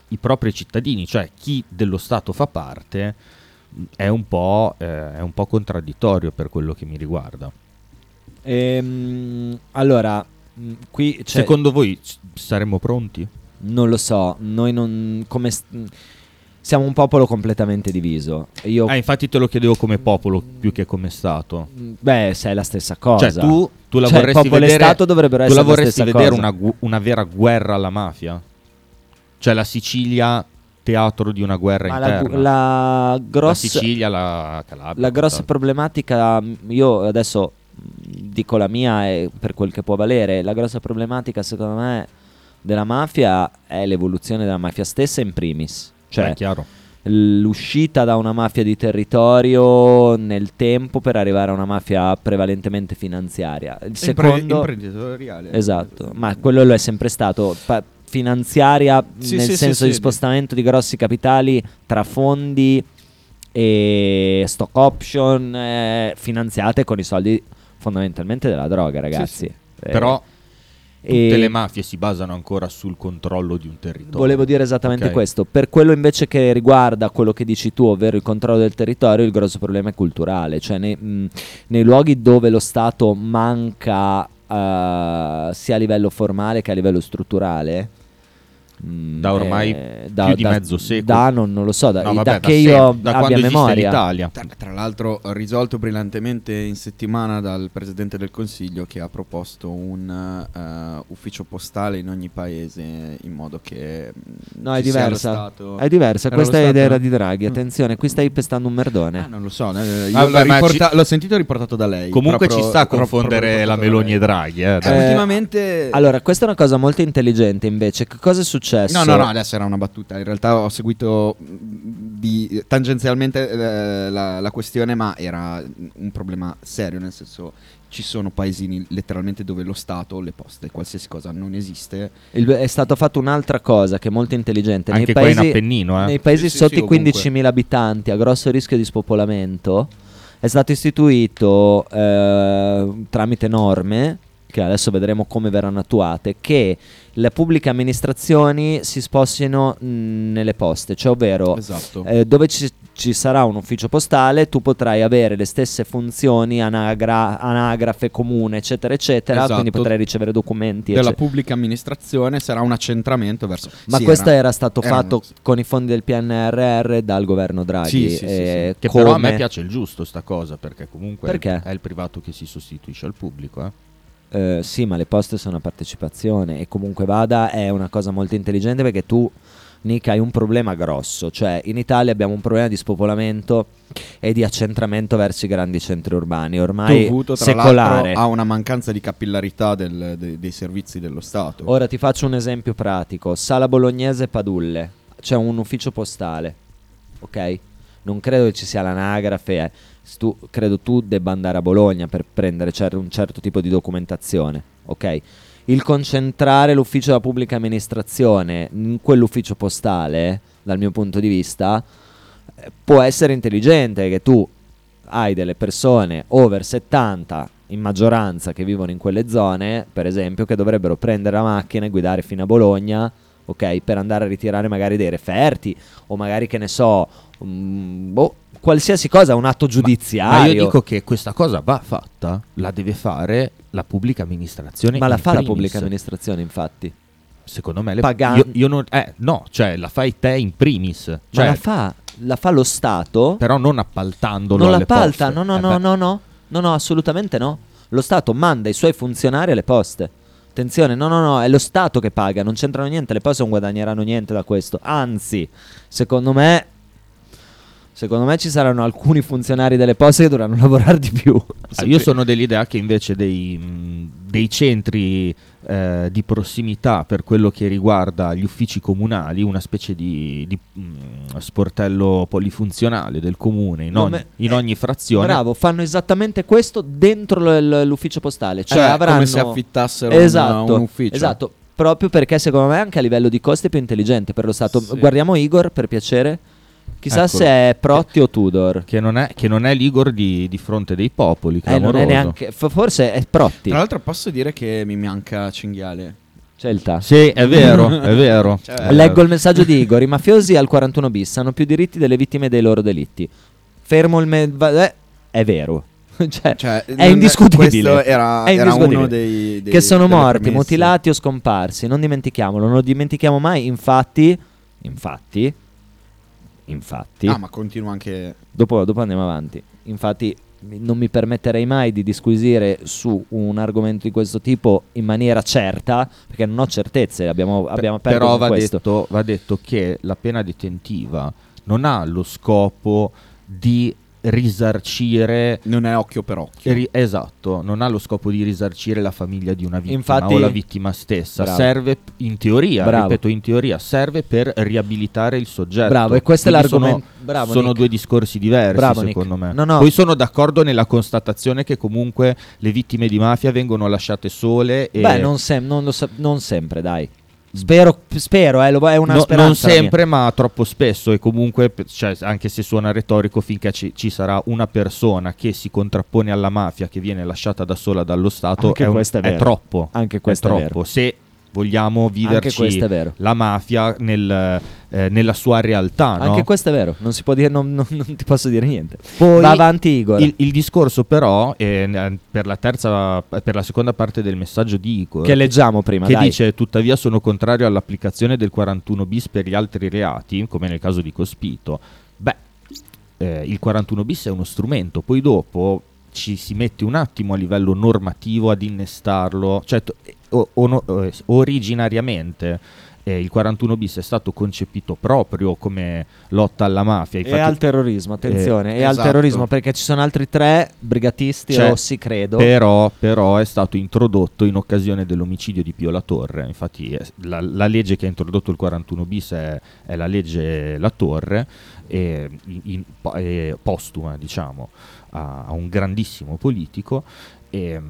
i propri cittadini, cioè chi dello Stato fa parte, è un po', eh, è un po' contraddittorio per quello che mi riguarda. Ehm, allora, qui c'è- Secondo voi saremmo pronti? Non lo so, noi non come siamo un popolo completamente diviso. Io Ah, infatti te lo chiedevo come popolo più che come Stato. beh, se è la stessa cosa. Cioè, tu, tu la Cioè, vorresti popolo e vedere, Stato dovrebbero tu essere la la vorresti stessa vedere una, gu- una vera guerra alla mafia? Cioè la Sicilia teatro di una guerra Ma la, interna? la grossa Sicilia, la Calabria. La grossa problematica, io adesso dico la mia e per quel che può valere, la grossa problematica secondo me della mafia è l'evoluzione della mafia stessa in primis. Cioè, l'uscita da una mafia di territorio nel tempo per arrivare a una mafia prevalentemente finanziaria. Il secondo imprenditoriale. Esatto, ma quello lo è sempre stato pa- finanziaria Sì, nel sì, senso sì, di spostamento di grossi capitali tra fondi e stock option eh, finanziate con i soldi fondamentalmente della droga, ragazzi. Eh, Però e- tutte le mafie si basano ancora sul controllo di un territorio. Volevo dire esattamente Ok. questo. Per quello invece che riguarda quello che dici tu, ovvero il controllo del territorio, il grosso problema è culturale. Cioè nei, mh, nei luoghi dove lo Stato manca eh, sia a livello formale che a livello strutturale. Mh, Da ormai eh, più di mezzo secolo. Da, non, non lo so, da, No, da vabbè, da che io da abbia quando esiste memoria. l'Italia. Tra, tra l'altro risolto brillantemente in settimana dal Presidente del Consiglio che ha proposto un eh, ufficio postale in ogni paese in modo che mh, No, è diversa. Stato- È diversa. Era Questa è Stato? era di Draghi. Attenzione, qui stai pestando un merdone. Ah, non lo so, eh, io Vabbè, l'ho, riporta- ci- l'ho sentito riportato da lei. Comunque proprio- ci sta a confondere la da Meloni e Draghi. Eh. Eh, ultimamente Allora, questa è una cosa molto intelligente invece. Che cosa è successo? No, no, no, adesso era una battuta. In realtà ho seguito di- tangenzialmente eh, la, la questione, ma era un problema serio, nel senso ci sono paesini letteralmente dove lo Stato, le poste, qualsiasi cosa non esiste. Il- è stato fatto un'altra cosa che è molto intelligente. Anche nei qua in paesi, Appennino, eh. nei paesi Sì, sì, sotto sì, i 15.000 abitanti a grosso rischio di spopolamento è stato istituito eh, tramite norme che adesso vedremo come verranno attuate che le pubbliche amministrazioni si spostino mh, nelle poste, cioè ovvero Esatto. eh, dove ci, ci sarà un ufficio postale tu potrai avere le stesse funzioni, anagra- anagrafe comune, eccetera, eccetera, Esatto. quindi potrai ricevere documenti. Della eccetera. pubblica amministrazione sarà un accentramento verso. Ma sì, questo era, stato era fatto un- con i fondi del PNRR dal governo Draghi. Sì, sì, sì, eh, Che però a come- me piace il giusto sta cosa, perché comunque Perché? è il privato che si sostituisce al pubblico. Eh. Eh, sì, ma le poste sono a partecipazione e comunque vada è una cosa molto intelligente perché tu, Nick, hai un problema grosso. Cioè, in Italia abbiamo un problema di spopolamento e di accentramento verso i grandi centri urbani, ormai dovuto tra secolare. l'altro a una mancanza di capillarità del- de- dei servizi dello Stato. Ora ti faccio un esempio pratico. Sala Bolognese Padulle. C'è un ufficio postale. Ok? Non credo che ci sia l'anagrafe. eh. Tu, credo tu debba andare a Bologna per prendere cer- un certo tipo di documentazione. Ok? Il concentrare l'ufficio della pubblica amministrazione in quell'ufficio postale, dal mio punto di vista, eh, può essere intelligente che tu hai delle persone over 70 in maggioranza che vivono in quelle zone, per esempio, che dovrebbero prendere la macchina e guidare fino a Bologna, ok, per andare a ritirare magari dei referti o magari che ne so, mm, boh, qualsiasi cosa, un atto giudiziario. Ma io dico che questa cosa va fatta, la deve fare la pubblica amministrazione. Ma la fa la primis. pubblica amministrazione, infatti. Secondo me le Pagan- io, io non, eh, no, cioè la fai te in primis. Ma Cioè, la fa, la fa lo Stato. Però non appaltandolo Non l'appalta, no, no, Eh no, no, no, no, no, assolutamente no. Lo Stato manda i suoi funzionari alle poste. Attenzione, no, no, no, è lo Stato che paga, non c'entrano niente, le poste non guadagneranno niente da questo. Anzi, secondo me, secondo me ci saranno alcuni funzionari delle poste che dovranno lavorare di più. Ah, io sono dell'idea che invece dei, dei centri eh, di prossimità per quello che riguarda gli uffici comunali, una specie di, di, mh, sportello polifunzionale del comune in, No, ogni, in ogni frazione. Bravo, fanno esattamente questo dentro l- l'ufficio postale. Cioè Eh, avranno... come se affittassero un- esatto, un ufficio. Esatto, proprio perché secondo me anche a livello di costi è più intelligente per lo Stato. Sì. Guardiamo Igor per piacere. Chissà Eccolo. se è Protti o Tudor. Che non è, che non è l'Igor di, di fronte dei popoli, Eh, non clamoroso. è neanche... f- forse è Protti. Tra l'altro posso dire che mi manca Cinghiale. Scelta. Sì, è vero, è vero. Cioè, Leggo il messaggio di Igor. I mafiosi al 41 bis hanno più diritti delle vittime dei loro delitti. Fermo il... me- va- eh, è vero. cioè, Cioè, è indiscutibile. questo era- È era indiscutibile. uno dei- dei- che sono delle morti, premesse. mutilati o scomparsi. Non dimentichiamolo, non lo dimentichiamo mai. Infatti, infatti, infatti, Ah, ma continua anche. dopo, dopo andiamo avanti. Infatti, non mi permetterei mai di disquisire su un argomento di questo tipo in maniera certa, perché non ho certezze. Abbiamo, abbiamo aperto Però va detto, va detto che la pena detentiva non ha lo scopo di risarcire Non è occhio per occhio. ri- esatto, non ha lo scopo di risarcire la famiglia di una vittima Infatti- o la vittima stessa, Bravo. serve in teoria, Bravo. ripeto in teoria, serve per riabilitare il soggetto. Bravo, e questo è Quindi l'argomento- Sono, bravo, sono Nick. due discorsi diversi Bravo, Nick. secondo me. No, no. Poi sono d'accordo nella constatazione che comunque le vittime di mafia vengono lasciate sole e Beh, non, sem- non lo sa- non sempre, dai. Spero, spero eh, lo- è una No- speranza. non sempre, ma troppo spesso. E comunque, cioè, anche se suona retorico, finché ci, ci sarà una persona che si contrappone alla mafia, che viene lasciata da sola dallo Stato, Anche è, un- è vero. troppo. Anche questo è troppo. vero. Se vogliamo viverci la mafia nel, eh, nella sua realtà, no? Anche questo è vero, non si può dire, non, non- non ti posso dire niente. Poi Va avanti, Igor. Il, il discorso, però, eh, per la terza, per la seconda parte del messaggio di Igor, Che leggiamo prima, che dai. dice: Tuttavia, sono contrario all'applicazione del 41 bis per gli altri reati, come nel caso di Cospito. Beh, eh, il 41 bis è uno strumento, poi dopo ci si mette un attimo a livello normativo ad innestarlo, cioè o- o no- eh, originariamente eh, il 41 bis è stato concepito proprio come lotta alla mafia. E infatti- al terrorismo, attenzione, Eh, e al esatto. terrorismo perché ci sono altri tre brigatisti C'è- rossi, credo. Però, però è stato introdotto in occasione dell'omicidio di Pio La Torre. Infatti, eh, la, la legge che ha introdotto il 41 bis è, è la legge La Torre, e in- in- postuma, diciamo, a, a un grandissimo politico. E,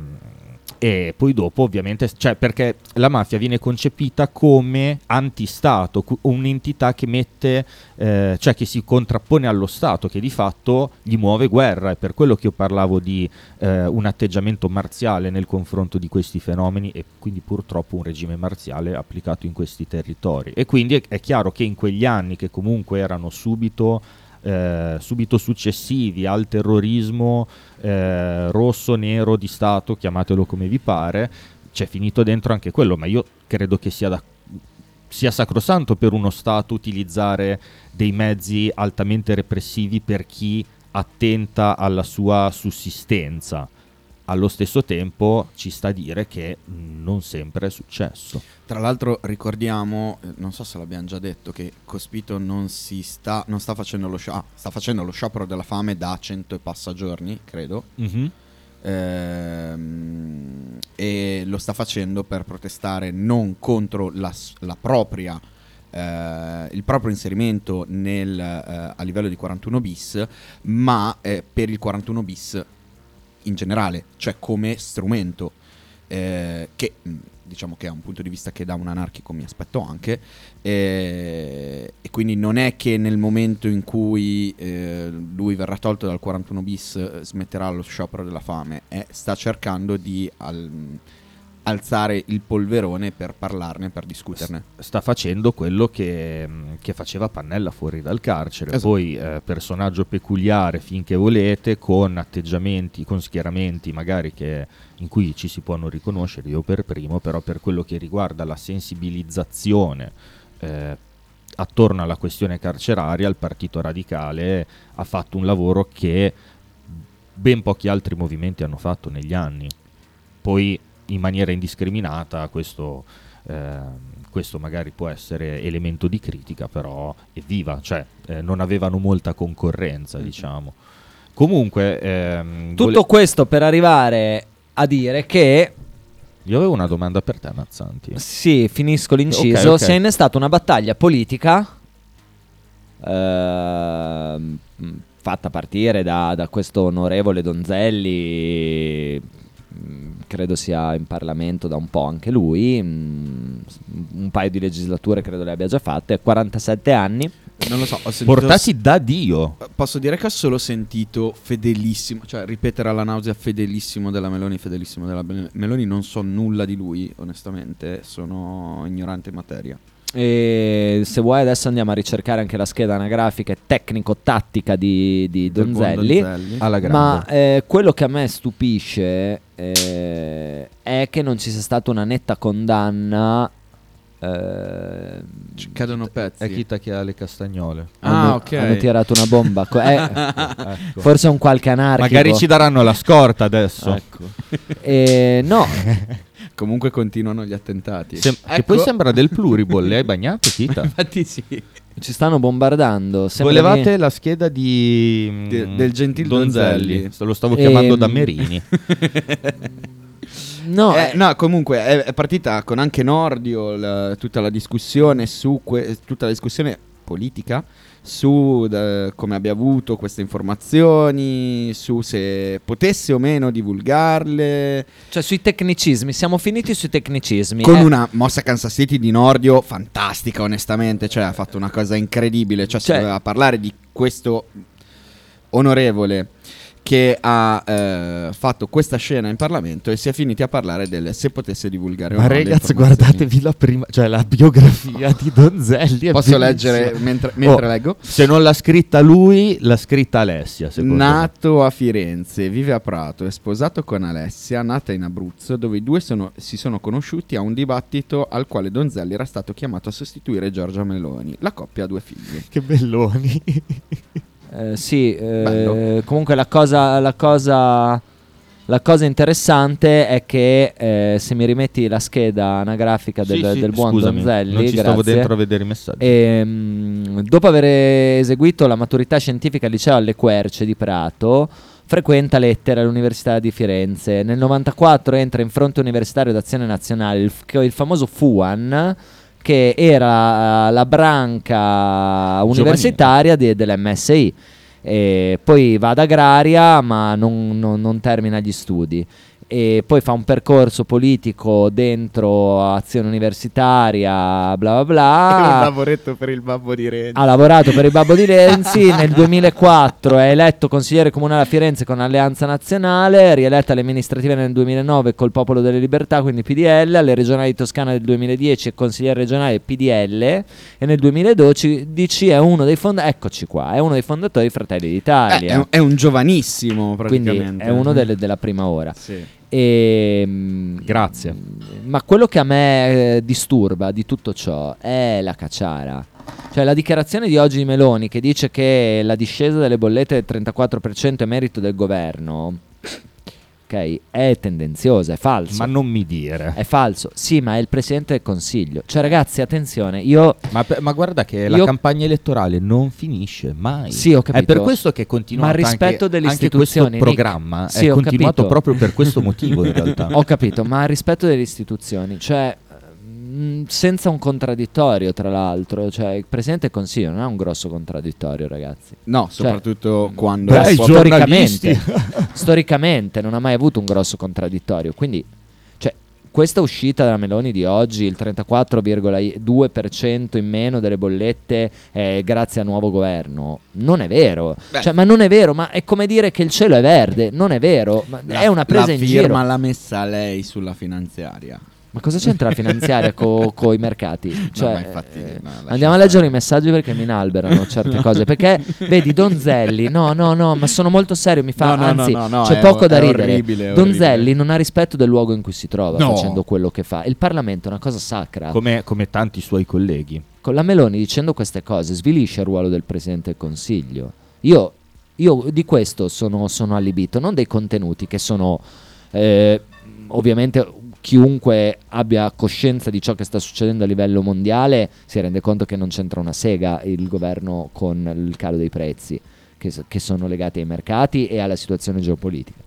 e poi dopo, ovviamente, cioè perché la mafia viene concepita come antistato, un'entità che mette, eh, cioè che si contrappone allo Stato, che di fatto gli muove guerra. È per quello che io parlavo di eh, un atteggiamento marziale nel confronto di questi fenomeni e quindi purtroppo un regime marziale applicato in questi territori. E quindi è, è chiaro che in quegli anni che comunque erano subito eh, subito successivi al terrorismo eh, rosso, nero di Stato, chiamatelo come vi pare, c'è finito dentro anche quello, ma io credo che sia, da- sia sacrosanto per uno Stato utilizzare dei mezzi altamente repressivi per chi attenta alla sua sussistenza. Allo stesso tempo ci sta a dire che non sempre è successo. Tra l'altro ricordiamo, eh, non so se l'abbiamo già detto, che Cospito non, si sta, non sta facendo lo sciopero, sta facendo lo sciopero della fame da cento e passa giorni, credo. Mhm. Ehm, e lo sta facendo per protestare non contro la, la propria eh, il proprio inserimento nel, eh, a livello di 41 bis, ma eh, per il 41 bis in generale, cioè come strumento eh, che diciamo che ha un punto di vista che da un anarchico mi aspetto anche eh, e quindi non è che nel momento in cui eh, lui verrà tolto dal 41 bis eh, smetterà lo sciopero della fame eh, sta cercando di al- alzare il polverone per parlarne per discuterne sta facendo quello che, che faceva Pannella fuori dal carcere. Esatto. Poi eh, personaggio peculiare finché volete, con atteggiamenti, con schieramenti magari che, in cui ci si può non riconoscere, io per primo, però per quello che riguarda la sensibilizzazione eh, attorno alla questione carceraria, il Partito Radicale ha fatto un lavoro che ben pochi altri movimenti hanno fatto negli anni. Poi in maniera indiscriminata questo, ehm, questo magari può essere elemento di critica, però è viva, cioè eh, non avevano molta concorrenza, diciamo. Comunque... ehm, Tutto vole- questo per arrivare a dire che Io avevo una domanda per te, Mazzanti. Sì, finisco l'inciso. Ok, ok. Si è innestata una battaglia politica ehm, fatta partire da, da questo onorevole Donzelli. Credo sia in Parlamento da un po' anche lui. mm, Un paio di legislature credo le abbia già fatte. 47 anni. non lo so ho sentito Portati da Dio. Posso dire che ho solo sentito fedelissimo, cioè ripetere alla nausea fedelissimo della Meloni, fedelissimo della Meloni, non so nulla di lui, onestamente, sono ignorante in materia. E se vuoi adesso andiamo a ricercare anche la scheda anagrafica e tecnico-tattica di, di Donzelli. Donzelli. Ma eh, quello che a me stupisce eh, è che non ci sia stata una netta condanna. eh, Ci cadono pezzi. È Kita che ha le castagnole. hanno, Ah, ok. hanno tirato una bomba. co- eh, Ecco. Forse un qualche anarchico. Magari ci daranno la scorta adesso. Ecco. Eh, no, Comunque continuano gli attentati. Sem- Che Ecco. poi sembra del pluriball, le hai bagnato, Kita? Infatti sì. Ci stanno bombardando. sembra Volevate che- la scheda di De- mm, del Gentil Donzelli. Lo stavo chiamando Ehm, da Merini. No, Eh, eh, no, comunque è, è partita con anche Nordio la- tutta la discussione su que- tutta la discussione politica su da- come abbia avuto queste informazioni, su se potesse o meno divulgarle. Cioè, sui tecnicismi, siamo finiti sui tecnicismi. Con eh. una mossa Kansas City di Nordio fantastica, onestamente. Cioè, ha fatto una cosa incredibile. Cioè, si Cioè- doveva parlare di questo onorevole che ha eh, fatto questa scena in Parlamento e si è finiti a parlare del se potesse divulgare o Ma no le ragazzi, guardatevi la prima, cioè la biografia di Donzelli. Posso leggere mentre- mentre Oh, leggo? Se non l'ha scritta lui, l'ha scritta Alessia. Secondo me. Nato a Firenze, vive a Prato, è sposato con Alessia, nata in Abruzzo, dove i due sono- si sono conosciuti a un dibattito al quale Donzelli era stato chiamato a sostituire Giorgia Meloni. La coppia ha due figli. Che belloni. Eh, sì, eh, comunque la cosa, la cosa, la cosa interessante è che eh, se mi rimetti la scheda anagrafica del, Sì, sì, del buon scusami, Donzelli, non ci stavo grazie. dentro a vedere i messaggi. Ehm, dopo aver eseguito la maturità scientifica al liceo alle Querce di Prato, frequenta lettere all'Università di Firenze. Nel 94 entra in fronte universitario d'azione nazionale, il, il famoso FUAN, che era eh, la branca universitaria di- dell'MSI. E poi va ad agraria, ma non, non- non termina gli studi. E poi fa un percorso politico dentro azione universitaria, bla bla bla. lavoretto per il babbo di Renzi. Ha lavorato per il babbo di Renzi, nel 2004 è eletto consigliere comunale a Firenze con Alleanza Nazionale, rieletta alle amministrative nel 2009 col Popolo delle Libertà, quindi PDL, alle regionali di Toscana del 2010 è consigliere regionale PDL e nel 2012 è uno dei fondatori, eccoci qua, è uno dei fondatori Fratelli Eh, d'Italia. è, un- è un giovanissimo Quindi praticamente. è uno delle- della prima ora. Sì. E, mm, Grazie. Ma quello che a me eh, disturba di tutto ciò è la cacciara. Cioè la dichiarazione di oggi di Meloni che dice che la discesa delle bollette del 34% è merito del governo. Ok, è tendenziosa, è falso. Ma non mi dire. È falso. Sì, ma è il presidente del Consiglio. Cioè ragazzi, attenzione, io Ma, ma guarda che la Io- campagna elettorale non finisce mai. Sì, ho capito. È per questo che è continuato Ma il rispetto anche, delle anche questo istituzioni, Nick. programma Sì, è continuato capito. proprio per questo motivo in realtà. Ho capito, ma il rispetto delle istituzioni, cioè mh, senza un contraddittorio, tra l'altro, cioè il Presidente del Consiglio non è un grosso contraddittorio, ragazzi. No, Cioè, soprattutto quando Beh, storicamente, storicamente non ha mai avuto un grosso contraddittorio, quindi cioè, questa uscita della Meloni di oggi, il 34,2% in meno delle bollette eh, grazie al nuovo governo, non è vero. Cioè, ma non è vero, ma è come dire che il cielo è verde, non è vero, ma La- è una presa la in firma giro. l'ha messa lei sulla finanziaria. Ma cosa c'entra la finanziaria con i mercati? Cioè, infatti, eh, no, lascia andiamo a leggere i messaggi perché mi inalberano certe cose. Perché vedi, Donzelli, no, no, no, ma sono molto serio. Mi fa, No, no, no, anzi, no, no, c'è poco o- da ridere. orribile, Donzelli orribile. non ha rispetto del luogo in cui si trova No. facendo quello che fa. Il Parlamento è una cosa sacra. come, come tanti suoi colleghi. Con la Meloni dicendo queste cose svilisce il ruolo del Presidente del Consiglio. Io, io di questo sono, sono allibito, non dei contenuti che sono eh, ovviamente chiunque abbia coscienza di ciò che sta succedendo a livello mondiale si rende conto che non c'entra una sega il governo con il calo dei prezzi che, che sono legati ai mercati e alla situazione geopolitica.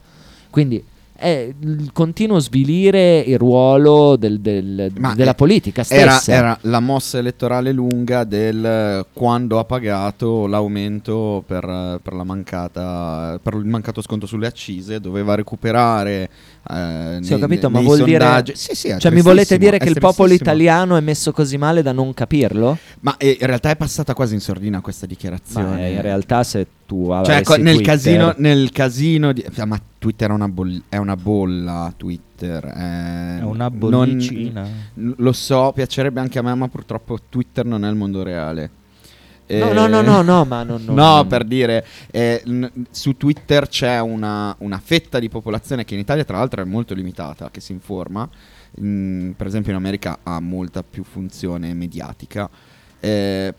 Quindi è il continuo svilire il ruolo del- del- della eh, politica Era, stessa. era la mossa elettorale lunga del eh, quando ha pagato l'aumento per, eh, per la mancata per il mancato sconto sulle accise, doveva recuperare. eh, Sì, ho nei- capito, ma vuol dire. sondaggi- Sì, sì, è cioè, mi volete dire è che il popolo italiano è messo così male da non capirlo? Ma eh, in realtà è passata quasi in sordina questa dichiarazione. Ma eh, in realtà, se tu Cioè, nel, Twitter- casino, nel casino di... Ma Twitter è una, boll- è una bolla, Twitter. È, È una non- bollicina. n- lo so, piacerebbe anche a me, ma purtroppo Twitter non è il mondo reale. No, Eh, no, no, no, no, ma non- non- no, non- per dire, eh, n- su Twitter c'è una, una fetta di popolazione che in Italia tra l'altro è molto limitata, che si informa. Mm, per esempio in America ha molta più funzione mediatica. Eh,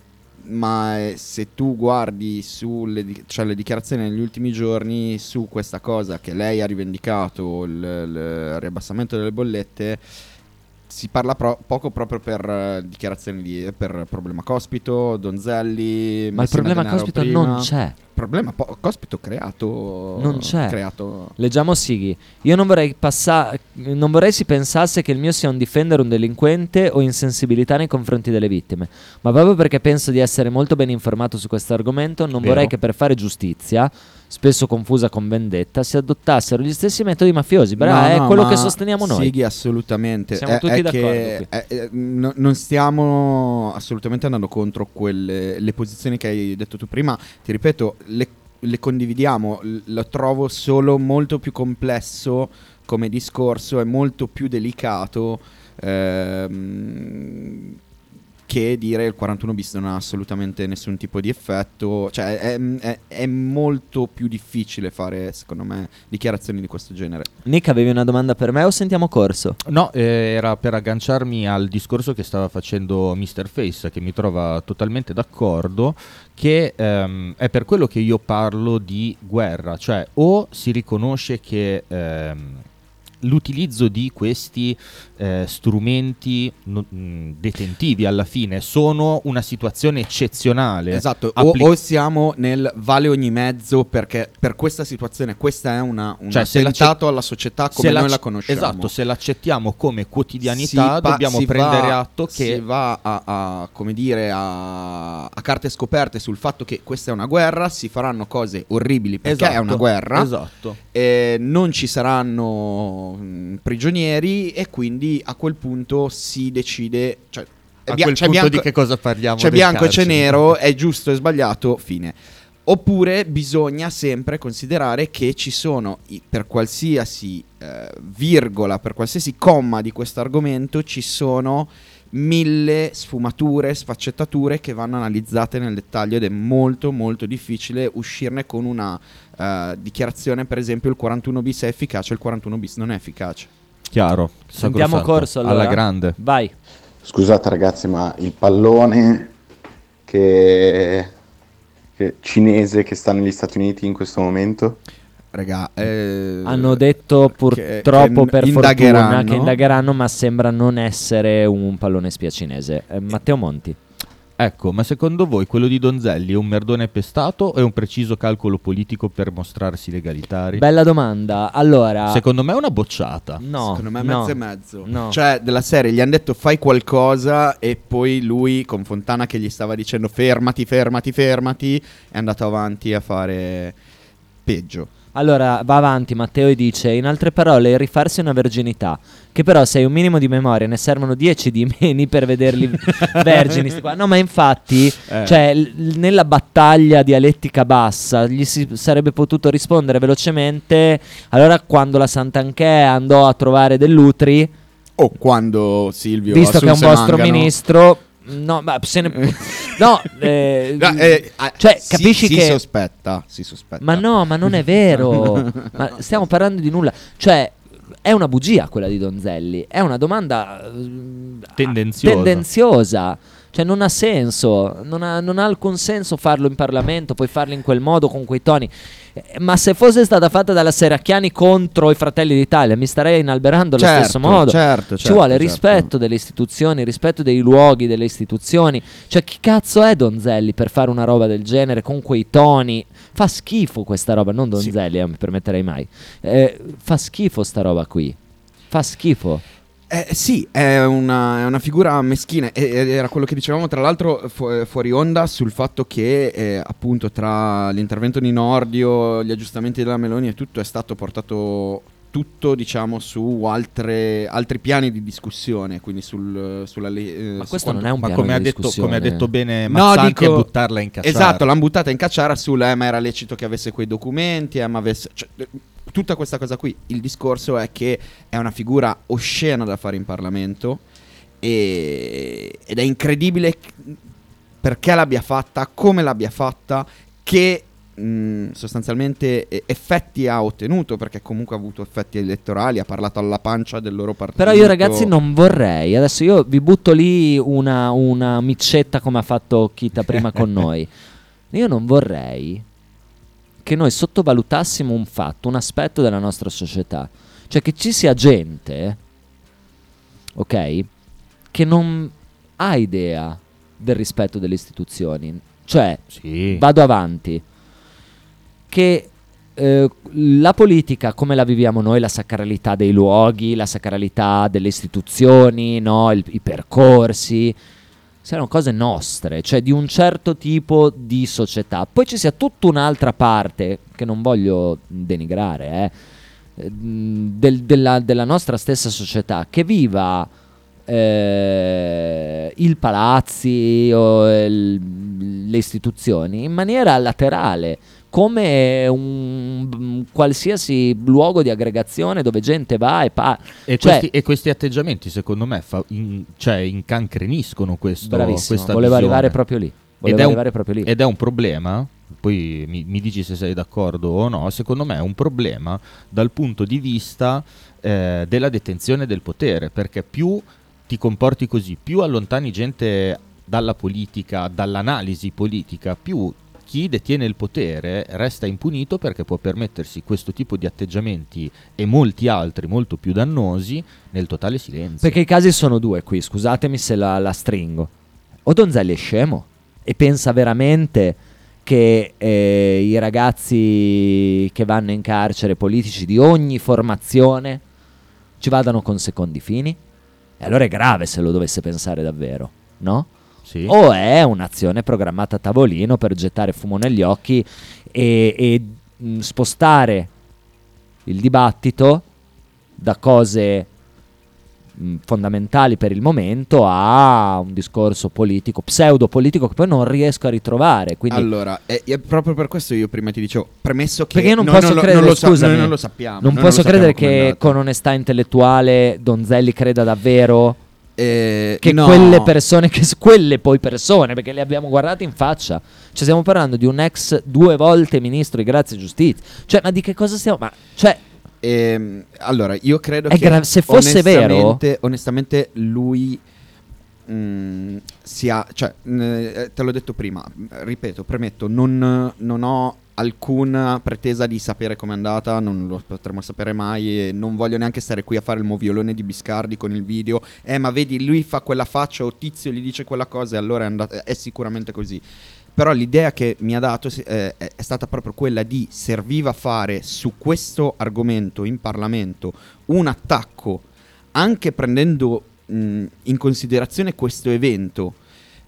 ma eh, se tu guardi sulle cioè le dichiarazioni negli ultimi giorni su questa cosa che lei ha rivendicato, il, il riabbassamento delle bollette, si parla pro- poco proprio per eh, dichiarazioni di per problema Cospito, Donzelli. Ma il problema Cospito prima. non c'è. Problema po- Cospito creato. Non c'è. Creato. Leggiamo Sighi. Io non vorrei, passa- non vorrei si pensasse che il mio sia un difendere un delinquente o insensibilità nei confronti delle vittime, ma proprio perché penso di essere molto ben informato su questo argomento, non Vero. vorrei che per fare giustizia, spesso confusa con vendetta, si adottassero gli stessi metodi mafiosi. Brava, No, è no, quello che sosteniamo noi. Sighi, assolutamente. Siamo È- tutti è d'accordo che- è- è- no- non stiamo assolutamente andando contro quelle le posizioni che hai detto tu prima. Ti ripeto, le, le condividiamo. Lo trovo solo molto più complesso come discorso, è molto più delicato. ehm, che dire il 41 bis non ha assolutamente nessun tipo di effetto, cioè è, è- è molto più difficile fare, secondo me, dichiarazioni di questo genere. Nick, avevi una domanda per me o sentiamo corso? No, eh, era per agganciarmi al discorso che stava facendo Mr. Face, che mi trova totalmente d'accordo, che ehm, è per quello che io parlo di guerra, cioè o si riconosce che ehm, l'utilizzo di questi eh, strumenti no- mh, detentivi alla fine sono una situazione eccezionale. Esatto, o, Appli- o siamo nel vale ogni mezzo perché per questa situazione questa è una, un Cioè, attentato alla società come noi la conosciamo. Esatto, se l'accettiamo come quotidianità pa- dobbiamo prendere va- atto che si va a, a- come dire a, a carte scoperte sul fatto che questa è una guerra, si faranno cose orribili perché Esatto, è una guerra. esatto. eh, non ci saranno mh, prigionieri e quindi a quel punto si decide cioè, A bia- quel c'è punto bianco- di che cosa parliamo C'è del bianco e c'è nero, è giusto e sbagliato, fine. Oppure bisogna sempre considerare che ci sono, per qualsiasi eh, virgola, per qualsiasi comma di questo argomento, ci sono mille sfumature, sfaccettature che vanno analizzate nel dettaglio ed è molto molto difficile uscirne con una eh, dichiarazione, per esempio il 41 bis è efficace, il 41 bis non è efficace. Chiaro. Sentiamo corso allora. Alla grande. Vai. Scusate ragazzi, ma il pallone che, che- cinese che sta negli Stati Uniti in questo momento? Regà, eh, Hanno detto che- purtroppo che per indagheranno. fortuna che indagheranno, ma sembra non essere un pallone spia cinese. Eh, Matteo Monti. Ecco, ma secondo voi quello di Donzelli è un merdone pestato o è un preciso calcolo politico per mostrarsi legalitari? Bella domanda. Allora, Secondo me è una bocciata. no, Secondo me no, mezzo e mezzo. No. Cioè, della serie gli hanno detto fai qualcosa e poi lui con Fontana che gli stava dicendo fermati, fermati, fermati, è andato avanti a fare peggio. Allora va avanti Matteo e dice: In altre parole, rifarsi una verginità. Che però, se hai un minimo di memoria, ne servono 10 di meni per vederli vergini. No, ma infatti, Eh. cioè, l- nella battaglia dialettica bassa gli si sarebbe potuto rispondere velocemente. Allora, quando la Sant'Anché andò a trovare Dell'Utri, O quando Silvio visto che è un vostro Mangano- ministro. No, ma se ne. No, eh, No, eh, ah, cioè, si- capisci si che. sospetta, si sospetta. Ma no, ma non è vero. ma stiamo parlando di nulla. Cioè, è una bugia quella di Donzelli. È una domanda eh, Tendenziosa. tendenziosa. Cioè, non ha senso. Non ha, non ha alcun senso farlo in Parlamento, poi farlo in quel modo, con quei toni. Eh, Ma se fosse stata fatta dalla Serracchiani contro i Fratelli d'Italia, mi starei inalberando allo Certo, stesso modo. certo, Ci certo, vuole certo. rispetto delle istituzioni, rispetto dei luoghi, delle istituzioni. Cioè, chi cazzo è Donzelli per fare una roba del genere con quei toni? Fa schifo questa roba, non Donzelli, eh, non mi permetterei mai. Eh, fa schifo sta roba qui. Fa schifo. Eh, sì, è una, è una figura meschina e- era quello che dicevamo tra l'altro fu- fuori onda sul fatto che eh, appunto tra l'intervento di Nordio, gli aggiustamenti della Meloni e tutto è stato portato tutto diciamo su altre- altri piani di discussione, quindi sul, sulla eh, Ma su questo non quanto- è un Ma piano come ha, detto, come ha detto bene No, Mazzanti, dico- è buttarla in cacciara. Esatto, l'hanno buttata in cacciara sul eh, ma era lecito che avesse quei documenti, eh, ma avesse... cioè, eh, tutta questa cosa qui. Il discorso è che è una figura oscena da fare in Parlamento e- ed è incredibile perché l'abbia fatta, come l'abbia fatta, che mh, sostanzialmente effetti ha ottenuto, perché comunque ha avuto effetti elettorali, ha parlato alla pancia del loro partito. Però io ragazzi non vorrei, adesso io vi butto lì una, una micetta come ha fatto Kita prima con noi. Io non vorrei che noi sottovalutassimo un fatto, un aspetto della nostra società. Cioè che ci sia gente ok? Che non ha idea del rispetto delle istituzioni. Cioè, vado avanti. Che eh, la politica, come la viviamo noi, la sacralità dei luoghi, la sacralità delle istituzioni, no? Il- i percorsi, siano cose nostre, cioè di un certo tipo di società. Poi ci sia tutta un'altra parte, che non voglio denigrare, eh, del- della, della nostra stessa società, che viva eh, il palazzi o il- le istituzioni in maniera laterale, come un, un qualsiasi luogo di aggregazione dove gente va e parla. E, questi, e questi atteggiamenti, secondo me, fa- in- cioè, incancreniscono questo, Bravissimo, questa volevo visione. arrivare proprio lì. Volevo Ed è, un, arrivare proprio lì. ed è un problema, poi mi, mi dici se sei d'accordo o no, secondo me è un problema dal punto di vista eh, della detenzione del potere, perché più ti comporti così, più allontani gente dalla politica, dall'analisi politica, più chi detiene il potere resta impunito perché può permettersi questo tipo di atteggiamenti e molti altri molto più dannosi nel totale silenzio. Perché i casi sono due qui, scusatemi se la, la stringo. O Donzelli è scemo e pensa veramente che eh, i ragazzi che vanno in carcere, politici di ogni formazione, ci vadano con secondi fini? E allora è grave se lo dovesse pensare davvero, no? Sì. O è un'azione programmata a tavolino per gettare fumo negli occhi e, e, mh, spostare il dibattito da cose mh, fondamentali per il momento a un discorso politico, pseudo politico che poi non riesco a ritrovare. Quindi Allora, è, è proprio per questo io prima ti dicevo, premesso che perché non noi posso lo- credere, lo sa- scusami, noi non lo sappiamo. non posso sappiamo credere che con onestà intellettuale Donzelli creda davvero Eh, che no. quelle persone, che quelle poi persone, perché le abbiamo guardate in faccia, cioè stiamo parlando di un ex due volte ministro di grazia e giustizia, cioè ma di che cosa stiamo, ma cioè Ehm, allora, io credo che gra- se fosse vero- onestamente- lui mm, sia, cioè, mh, eh, te l'ho detto prima, mh, ripeto, premetto, non, non ho alcuna pretesa di sapere com'è andata, non lo potremo sapere mai e non voglio neanche stare qui a fare il moviolone di Biscardi con il video. Eh, ma vedi, lui fa quella faccia o Tizio gli dice quella cosa e allora è, andata- è sicuramente così. Però l'idea che mi ha dato eh, è stata proprio quella di serviva fare su questo argomento in Parlamento un attacco, anche prendendo mh, in considerazione questo evento,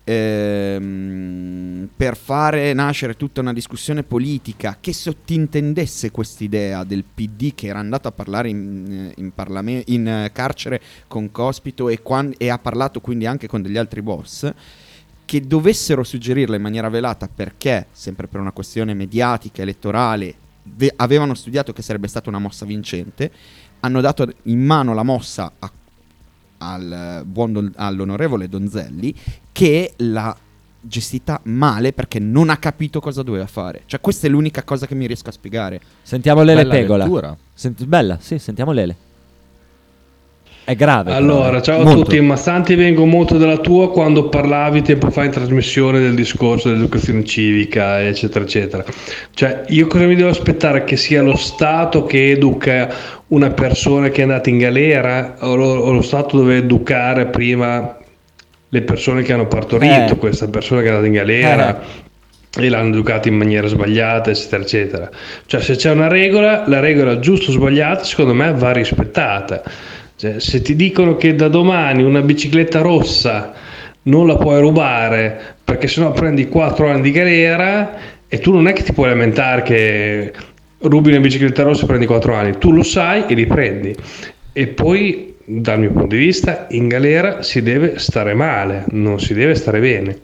ehm, per fare nascere tutta una discussione politica che sottintendesse quest'idea del PD che era andato a parlare in, in, parlame- in carcere con Cospito e, quan- e ha parlato quindi anche con degli altri boss che dovessero suggerirla in maniera velata perché, sempre per una questione mediatica, elettorale, ve- avevano studiato che sarebbe stata una mossa vincente, hanno dato in mano la mossa a- al buon all'onorevole Donzelli che l'ha gestita male perché non ha capito cosa doveva fare. Cioè questa è l'unica cosa che mi riesco a spiegare. sentiamo Lele Bella Pegola. Senti- bella, sì, sentiamo Lele. È grave. Allora, eh. ciao a Molto. tutti, ma Santi vengo molto dalla tua quando parlavi tempo fa in trasmissione del discorso dell'educazione civica, eccetera, eccetera. Cioè, io cosa mi devo aspettare? Che sia lo Stato che educa una persona che è andata in galera o lo, o lo Stato deve educare prima le persone che hanno partorito Eh. questa persona che è andata in galera? e l'hanno educata in maniera sbagliata, eccetera, eccetera. Cioè, se c'è una regola, la regola giusta o sbagliata, secondo me va rispettata. Cioè, se ti dicono che da domani una bicicletta rossa non la puoi rubare perché sennò prendi 4 anni di galera e tu non è che ti puoi lamentare che rubi una bicicletta rossa e prendi 4 anni, tu lo sai e li prendi. E poi, dal mio punto di vista, in galera si deve stare male, non si deve stare bene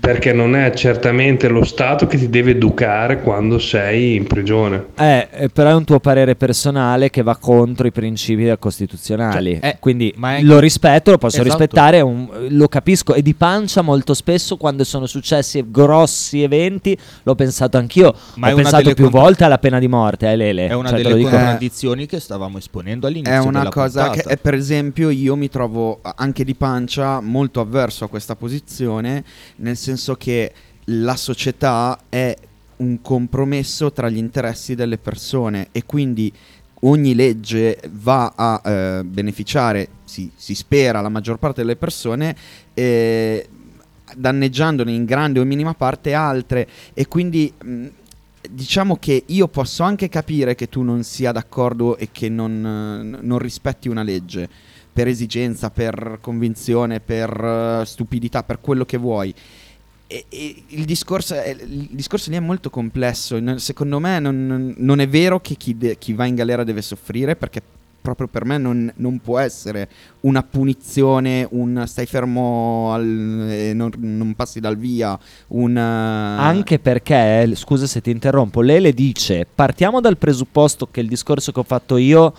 perché non è certamente lo Stato che ti deve educare quando sei in prigione. Eh, eh, però è un tuo parere personale che va contro i principi costituzionali. Cioè, eh, Quindi è lo anche- rispetto, lo posso Esatto. rispettare, un- lo capisco. E di pancia molto spesso quando sono successi grossi eventi l'ho pensato anch'io. Ma Ho pensato più contra- volte alla pena di morte, eh, Lele. È una Cioè, delle contraddizioni che stavamo esponendo all'inizio È una della cosa che, puntata. è, per esempio, io mi trovo anche di pancia molto avverso a questa posizione, nel senso che la società è un compromesso tra gli interessi delle persone e quindi ogni legge va a eh, beneficiare si, si spera la maggior parte delle persone, eh, danneggiandone in grande o in minima parte altre e quindi mh, diciamo che io posso anche capire che tu non sia d'accordo e che non, non rispetti una legge per esigenza, per convinzione, per eh, stupidità, per quello che vuoi. E- e il, discorso è- il discorso lì è molto complesso. Secondo me non, non è vero che chi, de- chi va in galera deve soffrire perché proprio per me non, non può essere una punizione, un stai fermo e non, non passi dal via, un... eh, Anche perché, eh, scusa se ti interrompo, Lele dice, partiamo dal presupposto che il discorso che ho fatto io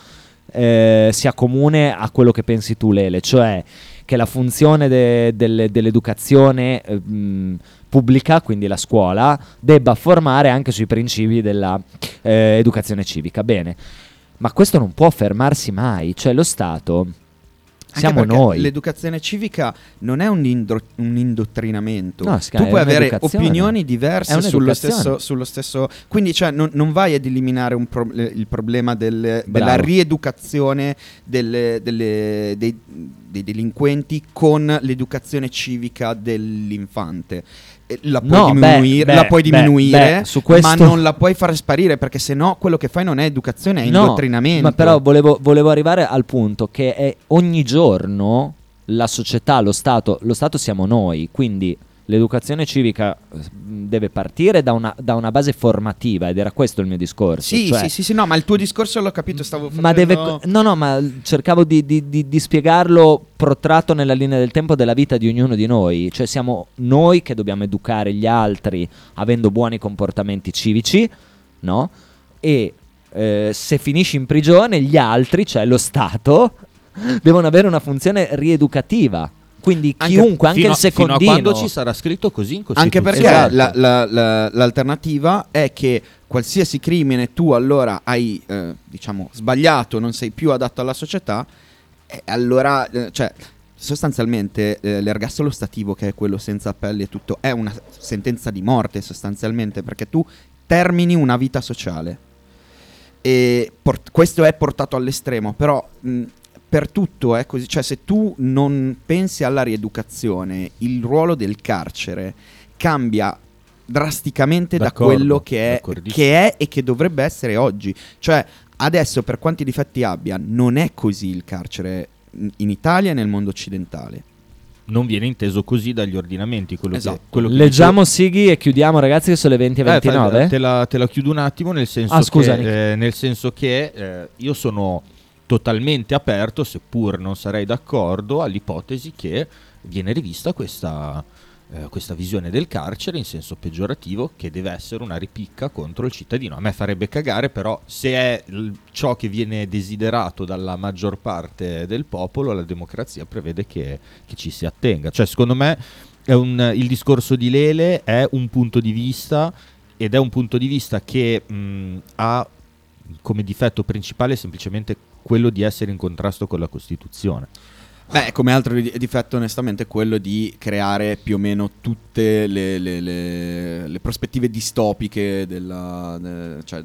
eh, sia comune a quello che pensi tu Lele, cioè che la funzione de- delle- dell'educazione eh, pubblica, quindi la scuola, debba formare anche sui principi dell'educazione civica. Bene, ma questo non può fermarsi mai, cioè lo Stato... Siamo noi. L'educazione civica non è un, indro- un indottrinamento. No, si tu puoi avere opinioni diverse sullo stesso, sullo stesso. Quindi, cioè, non, non vai ad eliminare pro- il problema del- della rieducazione delle- delle- dei, dei delinquenti con l'educazione civica dell'infante. Eh, La puoi No, beh, diminuire, beh, la puoi beh, diminuire beh, su ma non la puoi far sparire perché sennò quello che fai non è educazione, è No, indottrinamento. Ma però volevo, volevo arrivare al punto che è ogni giorno la società, lo Stato, lo Stato siamo noi, quindi l'educazione civica eh, deve partire da una, da una base formativa ed era questo il mio discorso. Sì, cioè- sì, sì, sì, no, ma il tuo discorso l'ho capito, stavo facendo... Ma deve. No, no, ma cercavo di, di- di- di spiegarlo protratto nella linea del tempo della vita di ognuno di noi. Cioè, siamo noi che dobbiamo educare gli altri avendo buoni comportamenti civici, no? E eh, se finisci in prigione, gli altri, cioè lo Stato, devono avere una funzione rieducativa. Quindi chiunque, anche fino il a- fino a secondino. quando ci sarà scritto così in Anche Costituzione. perché Esatto. la- la- la- l'alternativa è che qualsiasi crimine tu allora hai, eh, diciamo, sbagliato, non sei più adatto alla società, e allora, eh, cioè, sostanzialmente eh, l'ergastolo stativo, che è quello senza appelli e tutto, è una sentenza di morte sostanzialmente, perché tu termini una vita sociale. E port- questo è portato all'estremo, però mh, per tutto è così, cioè se tu non pensi alla rieducazione, il ruolo del carcere cambia drasticamente da D'accordo, quello che è, che è e che dovrebbe essere oggi. Cioè adesso per quanti difetti abbia, non è così il carcere in- Italia e nel mondo occidentale. Non viene inteso così dagli ordinamenti. Quello Esatto. che, quello che Leggiamo Sighi e chiudiamo, ragazzi, che sono le 20 e Eh, fai- 29. te, la, te la chiudo un attimo nel senso Ah, che, eh, nel senso che eh, io sono totalmente aperto, seppur non sarei d'accordo, all'ipotesi che viene rivista questa, eh, questa visione del carcere in senso peggiorativo che deve essere una ripicca contro il cittadino. A me farebbe cagare, però se è l- ciò che viene desiderato dalla maggior parte del popolo, la democrazia prevede che, che ci si attenga. Cioè, secondo me un- il discorso di Lele è un punto di vista ed è un punto di vista che mh, ha come difetto principale semplicemente quello di essere in contrasto con la Costituzione. Beh, come altro di- difetto, onestamente, quello di creare più o meno tutte le, le- le- le prospettive distopiche della. de- cioè,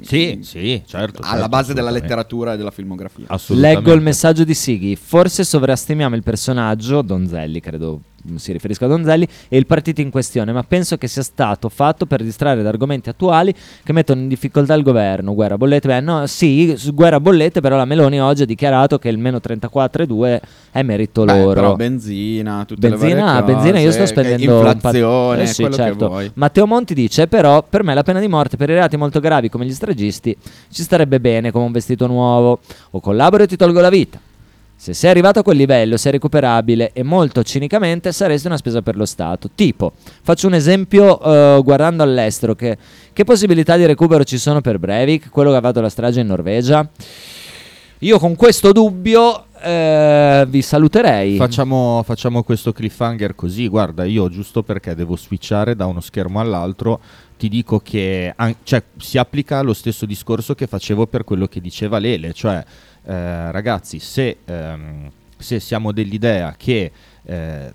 Sì, mm, sì, certo. Alla certo, base della letteratura e della filmografia. Leggo il messaggio di Sighi. Forse sovrastimiamo il personaggio, Donzelli, credo si riferisca a Donzelli, e il partito in questione, ma penso che sia stato fatto per distrarre da argomenti attuali che mettono in difficoltà il governo. Guerra bollette, beh, no, sì, guerra bollette, però la Meloni oggi ha dichiarato che il meno 34,2 è merito Beh, loro. però benzina, tutte le benzina, varie cose, benzina io sto spendendo inflazione, Eh sì, certo. Matteo Monti dice però per me la pena di morte per i reati molto gravi come gli stragisti ci starebbe bene come un vestito nuovo o collaboro e ti tolgo la vita. Se sei arrivato a quel livello, sei recuperabile e molto cinicamente saresti una spesa per lo Stato. Tipo, faccio un esempio eh, guardando all'estero, che, che possibilità di recupero ci sono per Breivik, quello che ha fatto la strage in Norvegia? Io con questo dubbio eh, vi saluterei. Facciamo, facciamo questo cliffhanger così, guarda, io giusto perché devo switchare da uno schermo all'altro, ti dico che an- cioè, si applica lo stesso discorso che facevo per quello che diceva Lele, cioè eh, ragazzi, se, ehm, se siamo dell'idea che eh,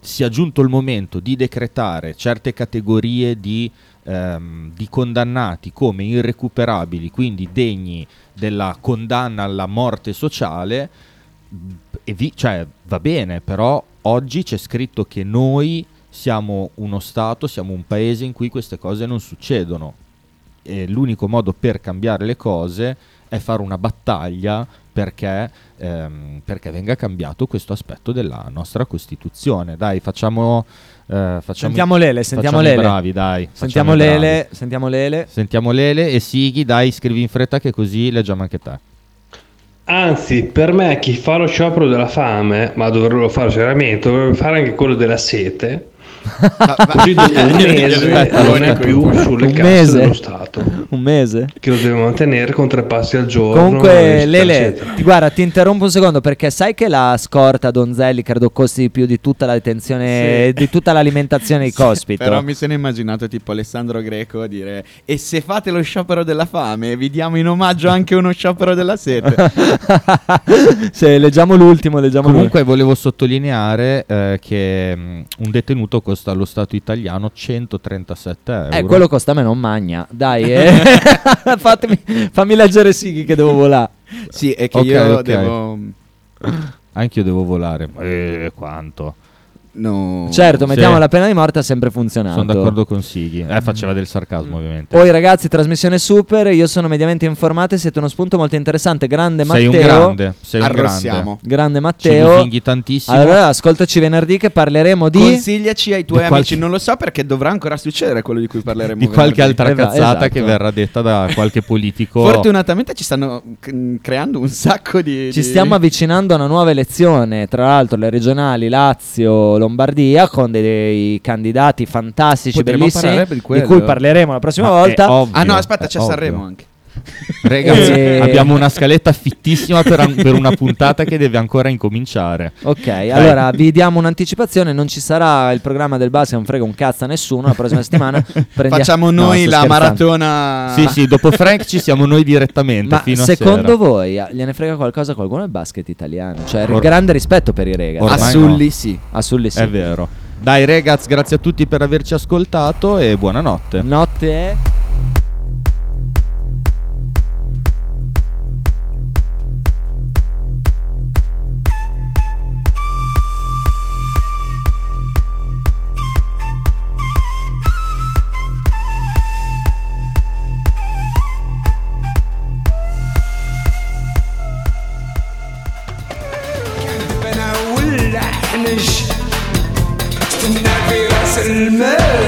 sia giunto il momento di decretare certe categorie di, ehm, di condannati come irrecuperabili, quindi degni della condanna alla morte sociale, vi- cioè, va bene, però oggi c'è scritto che noi siamo uno Stato, siamo un paese in cui queste cose non succedono. E l'unico modo per cambiare le cose è fare una battaglia perché, ehm, perché venga cambiato questo aspetto della nostra Costituzione. Dai, facciamo... eh, facciamo Sentiamo Lele, sentiamo Lele. bravi, dai. Sentiamo. Lele, sentiamo Lele. Sentiamo Lele e Sighi, dai, scrivi in fretta che così leggiamo anche te. Anzi, per me chi fa lo sciopero della fame, ma dovrebbero farlo seriamente, dovrebbe fare anche quello della sete. Così un mese non è più sulle Un mese? dello Stato, Un mese. che lo deve mantenere con tre passi al giorno. Comunque, Lele, eccetera. guarda, ti interrompo un secondo perché sai che la scorta Donzelli credo costi di più di tutta la detenzione, Sì. di tutta l'alimentazione di Cospito. Però mi sono immaginato tipo Alessandro Greco a dire E se fate lo sciopero della fame vi diamo in omaggio anche uno sciopero della sete Se leggiamo l'ultimo, leggiamo Comunque volevo sottolineare eh, che mm, un detenuto costa allo Stato italiano 137 euro. Eh, quello costa a me non magna. Dai, eh. Fatemi, fammi leggere Sighi che devo volare. Sì, è che Ok, io ok. devo Anche io devo volare. Ma, eh, quanto? No Certo, mettiamo Sì. la pena di morte ha sempre funzionato. Sono d'accordo con Sighi. Eh, faceva del sarcasmo, ovviamente. Poi ragazzi, trasmissione super, io sono mediamente informato e siete uno spunto molto interessante. Grande Sei Matteo. un grande, sei un Arrossiamo. grande. Grande Ci Matteo. lusinghi tantissimo. Allora, ascoltaci venerdì che parleremo di Consigliaci ai tuoi Di amici qualche- Non lo so perché dovrà ancora succedere quello di cui parleremo di qualche venerdì. altra Eh, cazzata esatto. che verrà detta da qualche politico. Fortunatamente ci stanno creando un sacco di Ci di- stiamo avvicinando a una nuova elezione, tra l'altro le regionali Lazio, Lombardia, con dei, dei candidati fantastici, Potremmo bellissimi, di di, cui parleremo la prossima Ma volta. ovvio, Ah no aspetta c'è. Sanremo anche Ragazzi, Eh. abbiamo una scaletta fittissima per, per una puntata che deve ancora incominciare. Ok, allora vi diamo un'anticipazione, non ci sarà il programma del basket, non frega un cazzo a nessuno, la prossima settimana prendia- Facciamo No, noi sto la scherzando. maratona Sì, sì, dopo Frank ci siamo noi direttamente Ma fino a secondo sera. voi ah, gliene frega qualcosa qualcuno del basket italiano? Cioè, Or- grande rispetto per i rega. Ormai A Sully sì A Sully sì. È vero. Dai ragazzi, grazie a tutti per averci ascoltato e buonanotte. Notte. bilmez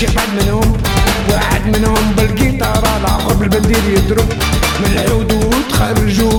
شي حد منهم واحد منهم بالقيطارة العقرب البندير يضرب من العود وتخرجوا.